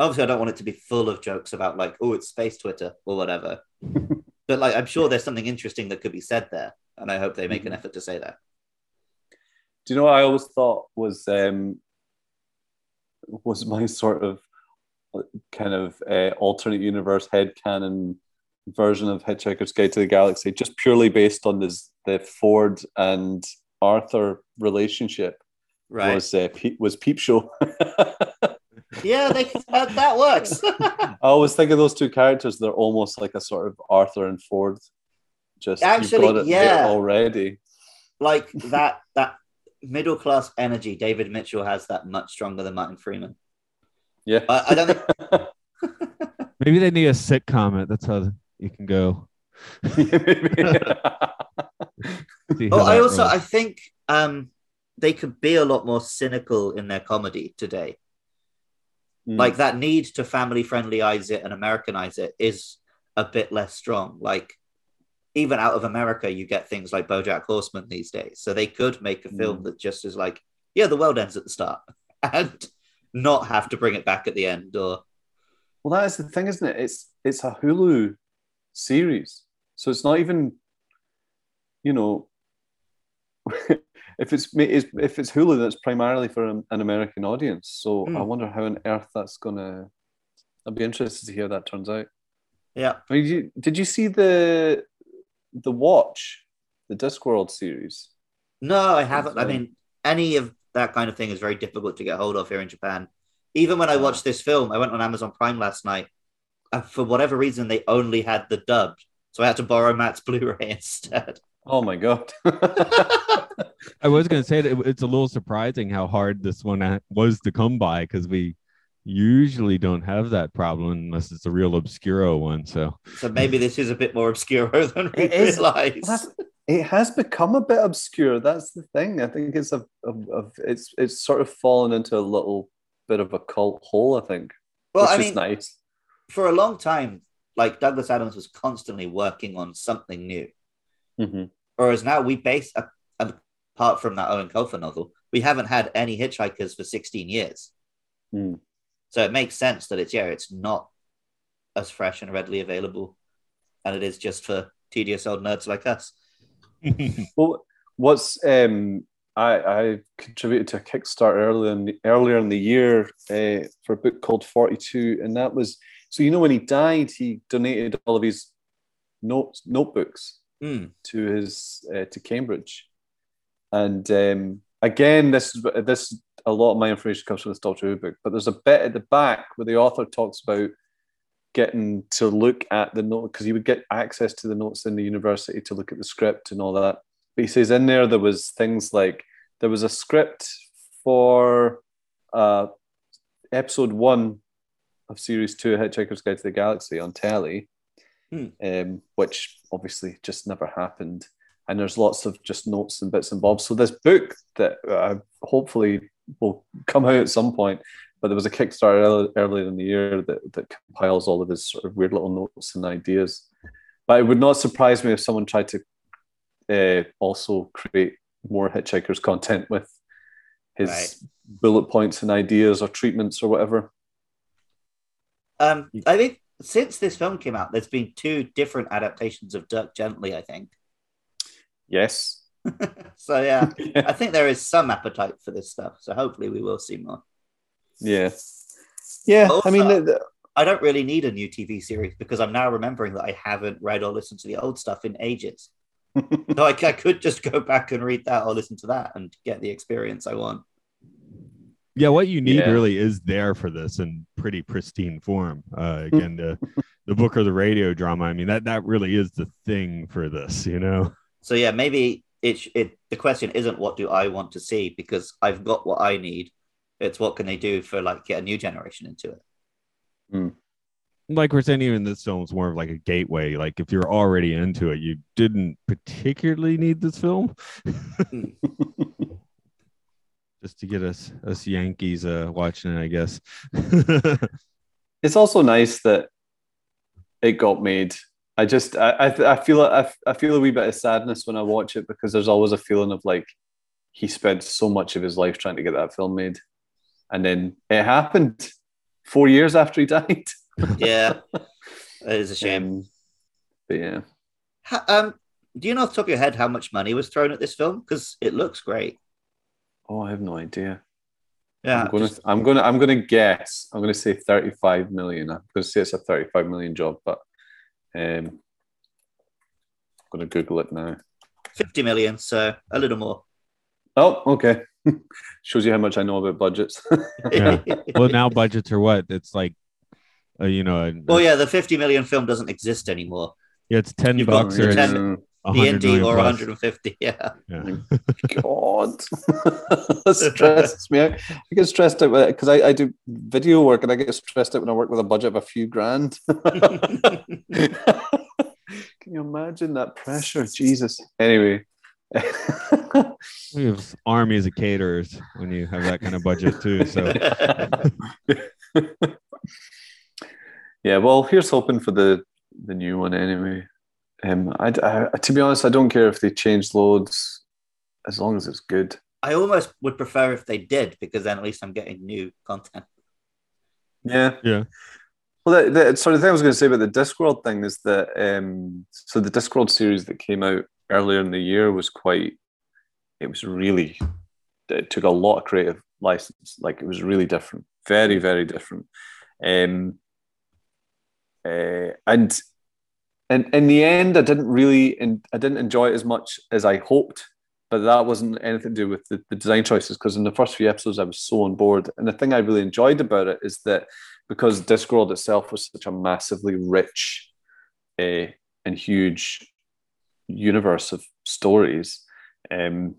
Obviously, I don't want it to be full of jokes about like, oh, it's space Twitter or whatever. [laughs] but like, I'm sure there's something interesting that could be said there, and I hope they make an Mhm. effort to say that. Do you know what I always thought was um, was my sort of uh, kind of uh, alternate universe headcanon version of Hitchhiker's Guide to the Galaxy, just purely based on this the Ford and Arthur relationship Right? was uh, Pe- was Peep Show. [laughs] yeah, they, that, that works. [laughs] I always think of those two characters. They're almost like a sort of Arthur and Ford. Just Actually, you've got it yeah. already. like that that middle class energy David Mitchell has that much stronger than Martin Freeman. Yeah. I, I don't think [laughs] maybe they need a sitcom. It that's how you can go. [laughs] See how Oh, I also rolls. I think um they could be a lot more cynical in their comedy today. Mm. Like that need to family friendlyize it and Americanize it is a bit less strong. Like even out of America, you get things like BoJack Horseman these days. So they could make a film Mm. that just is like, yeah, the world ends at the start, [laughs] and not have to bring it back at the end. Or Well, that is the thing, isn't it? It's it's a Hulu series, so it's not even, you know, [laughs] if it's if it's Hulu, that's primarily for an, an American audience. So Hmm. I wonder how on earth that's gonna. I'd be interested to hear that turns out. yeah, I mean, you, did you see the the Watch, the Discworld series? no, I haven't. I mean, any of that kind of thing is very difficult to get hold of here in Japan. Even when I watched this film, I went on Amazon Prime last night, and for whatever reason, they only had the dubbed, so I had to borrow Matt's [laughs] Blu-ray instead. Oh my god! [laughs] I was going to say that it's a little surprising how hard this one was to come by because we usually don't have that problem unless it's a real obscuro one. So So maybe this is a bit more obscure [laughs] than we It is. realized. Well, that's- it has become a bit obscure. That's the thing. I think it's a, a, a it's it's sort of fallen into a little bit of a cult hole. I think, Well, which I is mean, nice. for a long time, like Douglas Adams was constantly working on something new. Mhm. Whereas now we base, a- apart from that Eoin Colfer novel, we haven't had any hitchhikers for 16 years. Hmm. So it makes sense that it's, yeah, it's not as fresh and readily available. And it is just for tedious old nerds like us. [laughs] Well, what's um, I I contributed to a Kickstarter earlier in the, earlier in the year uh, for a book called Forty Two, and that was so you know when he died, he donated all of his notes notebooks Hmm. to his uh, to Cambridge, and um, again, this is this a lot of my information comes from this Doctor Who book, but there's a bit at the back where the author talks about getting to look at the note because he would get access to the notes in the university to look at the script and all that. But he says in there there was things like there was a script for uh, episode one of series two, Hitchhiker's Guide to the Galaxy on telly, Hmm. um, which obviously just never happened. And there's lots of just notes and bits and bobs. So this book that uh, hopefully will come out at some point, but there was a Kickstarter earlier in the year that, that compiles all of his sort of weird little notes and ideas. But it would not surprise me if someone tried to uh, also create more Hitchhikers content with his Right. bullet points and ideas or treatments or whatever. Um, I think since this film came out, there's been two different adaptations of Dirk Gently, I think. Yes. [laughs] so, yeah, [laughs] I think there is some appetite for this stuff. So, hopefully, we will see more. Yeah. Yeah. I mean, the, the- I don't really need a new TV series because I'm now remembering that I haven't read or listened to the old stuff in ages. [laughs] so I, I could just go back and read that or listen to that and get the experience I want. Yeah, what you need Yeah. really is there for this in pretty pristine form. Uh, mm. again, the the book or the radio drama. I mean, that that really is the thing for this. You know. So yeah, maybe it, it the question isn't what do I want to see because I've got what I need. It's what can they do for like get a new generation into it. Hmm. like we're saying, even this film's more of like a gateway. Like if you're already into it, you didn't particularly need this film. Hmm. [laughs] Just to get us us Yankees uh watching it, I guess. [laughs] it's also nice that it got made. I just I I, I feel I, I feel a wee bit of sadness when I watch it because there's always a feeling of like he spent so much of his life trying to get that film made, and then it happened four years after he [laughs] died. Yeah, [laughs] it is a shame. Um, but yeah, Ha- um, do you know off the top of your head how much money was thrown at this film? Because it looks great. Oh, I have no idea. Yeah, I'm gonna, just, I'm gonna, I'm gonna guess. I'm gonna say 35 million. I'm gonna say it's a 35 million job, but um, I'm gonna Google it now. 50 million, so a little more. Oh, okay. [laughs] Shows you how much I know about budgets. [laughs] yeah. [laughs] Well, now budgets are what? It's like, uh, you know. Well, yeah, the 50 million film doesn't exist anymore. Yeah, it's 10 You've bucks or 10, DND or 150. Yeah. yeah. [laughs] [laughs] God, [laughs] stresses me out. I get stressed out because I, I do video work and I get stressed out when I work with a budget of a few grand. Can you imagine that pressure? Jesus. Anyway. we have armies of caterers when you have that kind of budget too. So. yeah. Well, here's hoping for the the new one anyway. Um, I, I, to be honest, I don't care if they change loads, as long as it's good. I almost would prefer if they did because then at least I'm getting new content. Yeah, Yeah. Well, the, the, so the thing I was going to say about the Discworld thing is that um, so the Discworld series that came out earlier in the year was quite. It was really. It took a lot of creative license. Like it was really different, very very different, um, uh, and and in the end, I didn't really, and I didn't enjoy it as much as I hoped. But that wasn't anything to do with the, the design choices because in the first few episodes I was so on board. And the thing I really enjoyed about it is that because Discworld itself was such a massively rich uh, and huge universe of stories, um,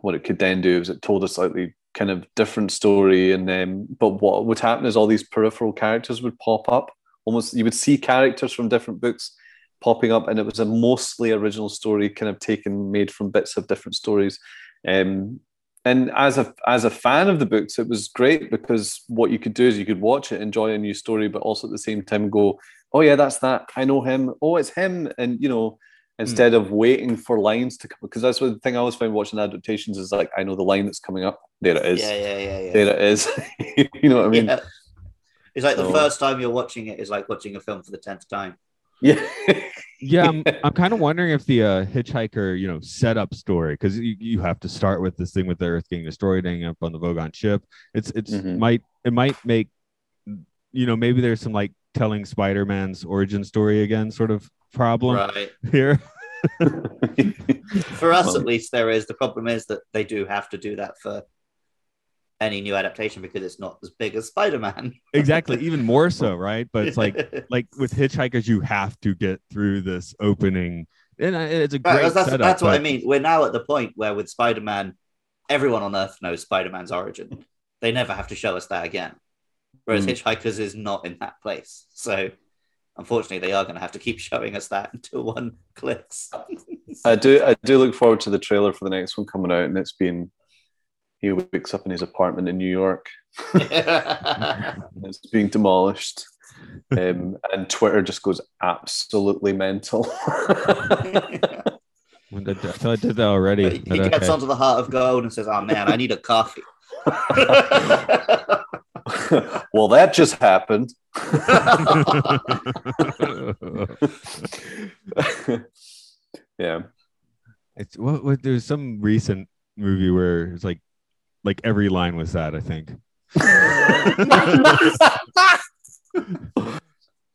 what it could then do is it told a slightly kind of different story. And then, but what would happen is all these peripheral characters would pop up. Almost, you would see characters from different books popping up, and it was a mostly original story, kind of taken made from bits of different stories. Um, and as a as a fan of the books, it was great because what you could do is you could watch it, enjoy a new story, but also at the same time go, "Oh yeah, that's that. I know him. Oh, it's him." And you know, instead mm. of waiting for lines to come, because that's the thing I always find watching adaptations is like, I know the line that's coming up. There it is. Yeah, yeah, yeah, yeah. There it is. [laughs] you know what I mean? Yeah. It's like the so, first time you're watching it is like watching a film for the tenth time. Yeah. yeah, I'm, [laughs] I'm kind of wondering if the uh, hitchhiker, you know, setup story because you, you have to start with this thing with the Earth getting destroyed, ending up on the Vogon ship. It's it's mm-hmm. might it might make, you know, maybe there's some like telling Spider-Man's origin story again, sort of problem right. [laughs] here. [laughs] for us, well, at least, there is. The problem is that they do have to do that for any new adaptation because it's not as big as Spider-Man. [laughs] exactly, even more so, right? But it's like [laughs] like with Hitchhikers, you have to get through this opening, and it's a great. Right, that's, setup, that's what I mean. We're now at the point where with Spider-Man, everyone on Earth knows Spider-Man's origin. They never have to show us that again. Whereas mm. Hitchhikers is not in that place, so unfortunately, they are going to have to keep [laughs] showing us that until one clicks. I do. I do look forward to the trailer for the next one coming out, and it's been he wakes up in his apartment in New York. [laughs] [laughs] it's being demolished. Um, and Twitter just goes absolutely mental. [laughs] when did, I feel I did that already. He gets okay. onto the heart of gold and says, "Oh man, I need a coffee." well, that just happened. yeah. It's what, what there's some recent movie where it's like like every line was that, I think. [laughs]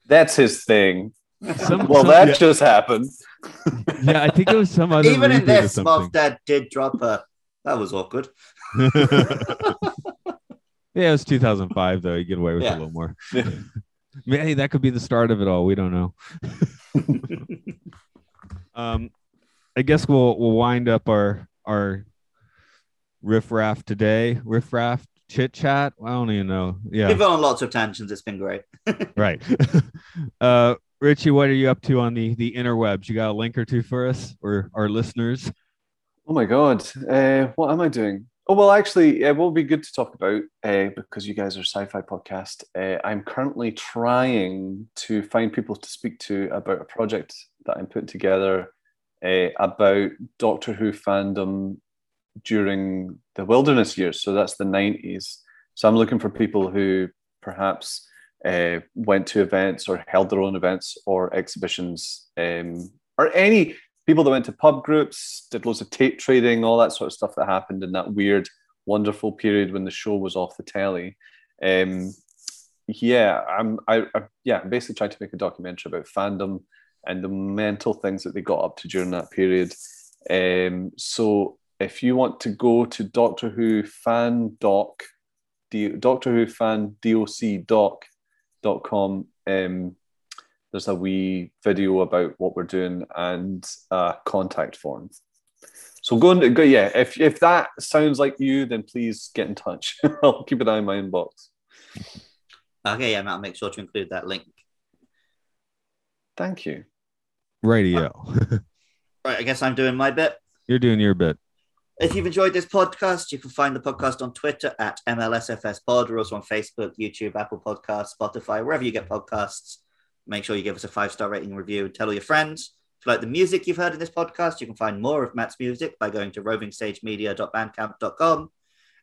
That's his thing. Some, well, some, that yeah. just happened. yeah, I think it was some other. Even in this, Mos Def did drop a. That was awkward. [laughs] [laughs] yeah, it was 2005 though. You get away with yeah. a little more. Yeah. hey, that could be the start of it all. We don't know. um, I guess we'll we'll wind up our our riff raff today, riffraff chit chat. I don't even know. Yeah, we've gone on lots of tangents. It's been great. [laughs] right. [laughs] uh, Richie, what are you up to on the the interwebs? You got a link or two for us or our listeners? Oh my god, uh, what am I doing? Oh well, actually, it will be good to talk about uh, because you guys are sci-fi podcast. Uh, I'm currently trying to find people to speak to about a project that I'm putting together uh, about Doctor Who fandom during the wilderness years. So that's the 90s. So I'm looking for people who perhaps uh, went to events or held their own events or exhibitions um, or any people that went to pub groups, did loads of tape trading, all that sort of stuff that happened in that weird, wonderful period when the show was off the telly. Um, yeah, I'm, I, I, yeah, I'm basically trying to make a documentary about fandom and the mental things that they got up to during that period. Um, so if you want to go to Doctor Who fan doc, Doctor Who fan doc doc dot com, um, there's a wee video about what we're doing and a contact form. So go and go, yeah. If if that sounds like you, then please get in touch. [laughs] I'll keep an eye on my inbox. Okay, yeah, I'll make sure to include that link. Thank you. Radio. right, I guess I'm doing my bit. [laughs] You're doing your bit. If you've enjoyed this podcast, you can find the podcast on Twitter at MLSFS Pod. We're also on Facebook, YouTube, Apple Podcasts, Spotify, wherever you get podcasts. make sure you give us a five star rating review and tell all your friends. If you like the music you've heard in this podcast, you can find more of Matt's music by going to rovingstagemedia.bandcamp.com.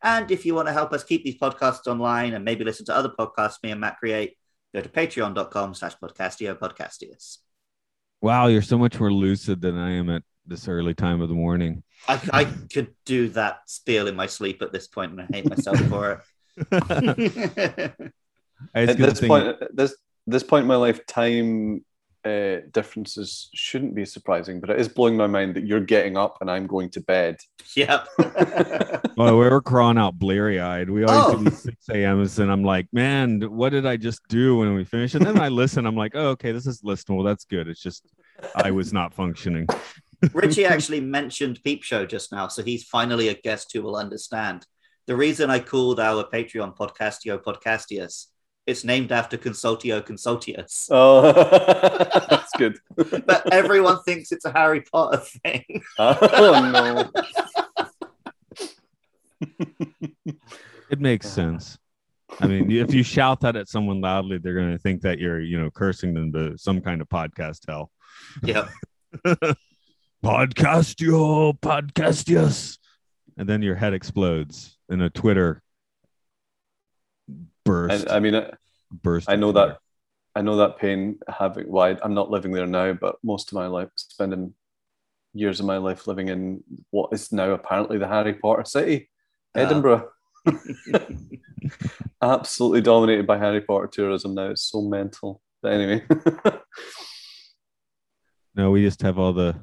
And if you want to help us keep these podcasts online and maybe listen to other podcasts me and Matt create, go to patreon.com slash podcastio podcastius. Wow, you're so much more lucid than I am at this early time of the morning. I, I could do that spiel in my sleep at this point and I hate myself for it. [laughs] At this thing- point, this this point in my life, time uh, differences shouldn't be surprising, but it is blowing my mind that you're getting up and I'm going to bed. yep. [laughs] Oh, we were crawling out bleary eyed. We always Oh. do 6 a.m.s, and I'm like, man, what did I just do when we finish? And then I listen, I'm like, oh, okay, this is listenable. That's good. It's just I was not functioning. Richie [laughs] actually mentioned Peep Show just now, so he's finally a guest who will understand. The reason I called our Patreon Podcastio Podcastius, it's named after Consultio Consultius. [laughs] Oh, [laughs] that's good. But everyone thinks it's a Harry Potter thing. oh no. It makes sense. I mean, if you shout that at someone loudly, they're going to think that you're, you know, cursing them to some kind of podcast hell. Yep. Podcastio, podcastius. And then your head explodes in a Twitter burst. I, I mean, I, burst. I know Twitter. that. I know that pain. Having why I'm not living there now, but most of my life spending years of my life living in what is now apparently the Harry Potter city, Uh, Edinburgh. [laughs] [laughs] Absolutely dominated by Harry Potter tourism now. It's so mental. But anyway, [laughs] No, we just have all the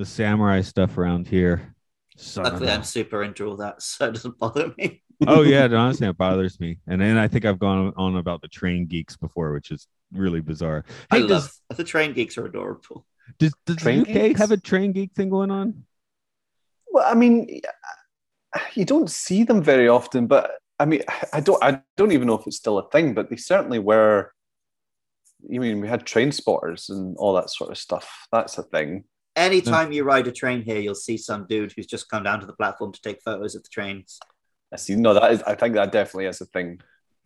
the samurai stuff around here. Son of Luckily, a- I'm super into all that, [laughs] so it doesn't bother me. oh yeah, [laughs] no, honestly, it bothers me. And then I think I've gone on about the train geeks before, which is really bizarre. I Hey, does, love the train geeks are adorable. does, does Train the UK geeks? have a train geek thing going on? well, I mean, you don't see them very often, but I mean, I don't, I don't even know if it's still a thing, but they certainly were. You mean we had train spotters and all that sort of stuff? That's a thing. Anytime you ride a train here, you'll see some dude who's just come down to the platform to take photos of the trains. I see. No, that is. I think that definitely is a thing.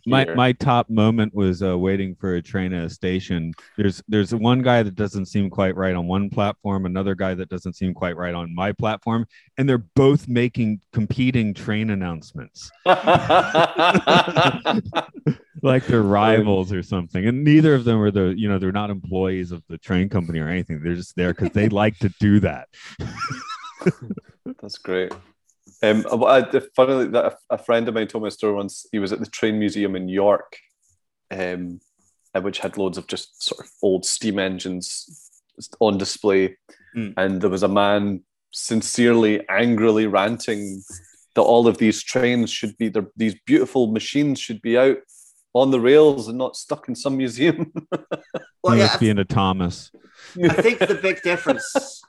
My my top moment was uh, waiting for a train at a station. There's there's one guy that doesn't seem quite right on one platform, another guy that doesn't seem quite right on my platform, and they're both making competing train announcements. [laughs] like they're rivals or something and neither of them are the you know they're not employees of the train company or anything they're just there because they like to do that [laughs] That's great. Um, I, I- funnily, that a, a friend of mine told me a story once. He was at the train museum in York, um, uh, which had loads of just sort of old steam engines on display, Hmm. and there was a man sincerely, angrily ranting that all of these trains should be. These beautiful machines should be out on the rails and not stuck in some museum. [laughs] Well, yeah, must be into thomas I think the big difference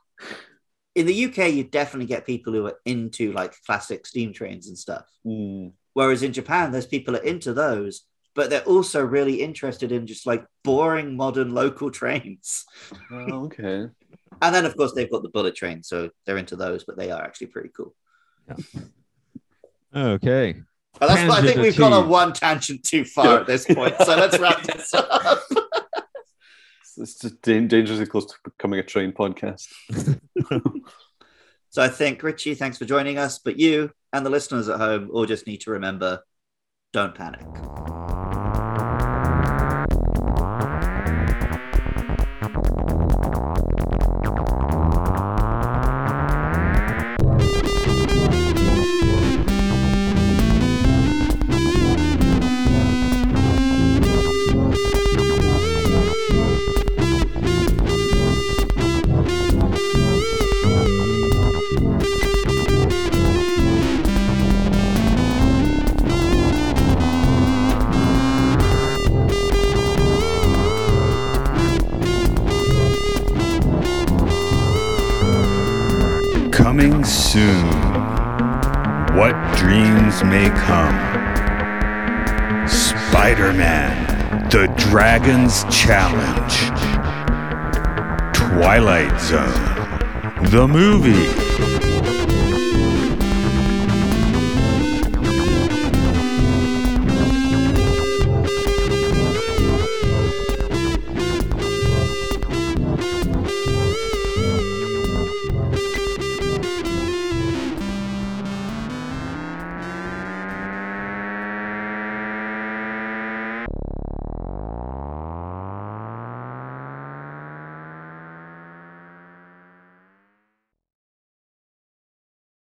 in the UK, you definitely get people who are into like classic steam trains and stuff. Hmm. Whereas in Japan, there's people who are into those, but they're also really interested in just like boring modern local [laughs] trains. Oh, okay. And then, of course, they've got the bullet train, so they're into those, but they are actually pretty cool. okay But that's I think we've gone on one tangent too far Yeah. at this point. So let's wrap this up. [laughs] It's just dangerously close to becoming a train podcast. [laughs] So I think, Richie, thanks for joining us. But you and the listeners at home all just need to remember don't panic. What dreams may come. Spider Man, The Dragon's Challenge. Twilight Zone, the movie.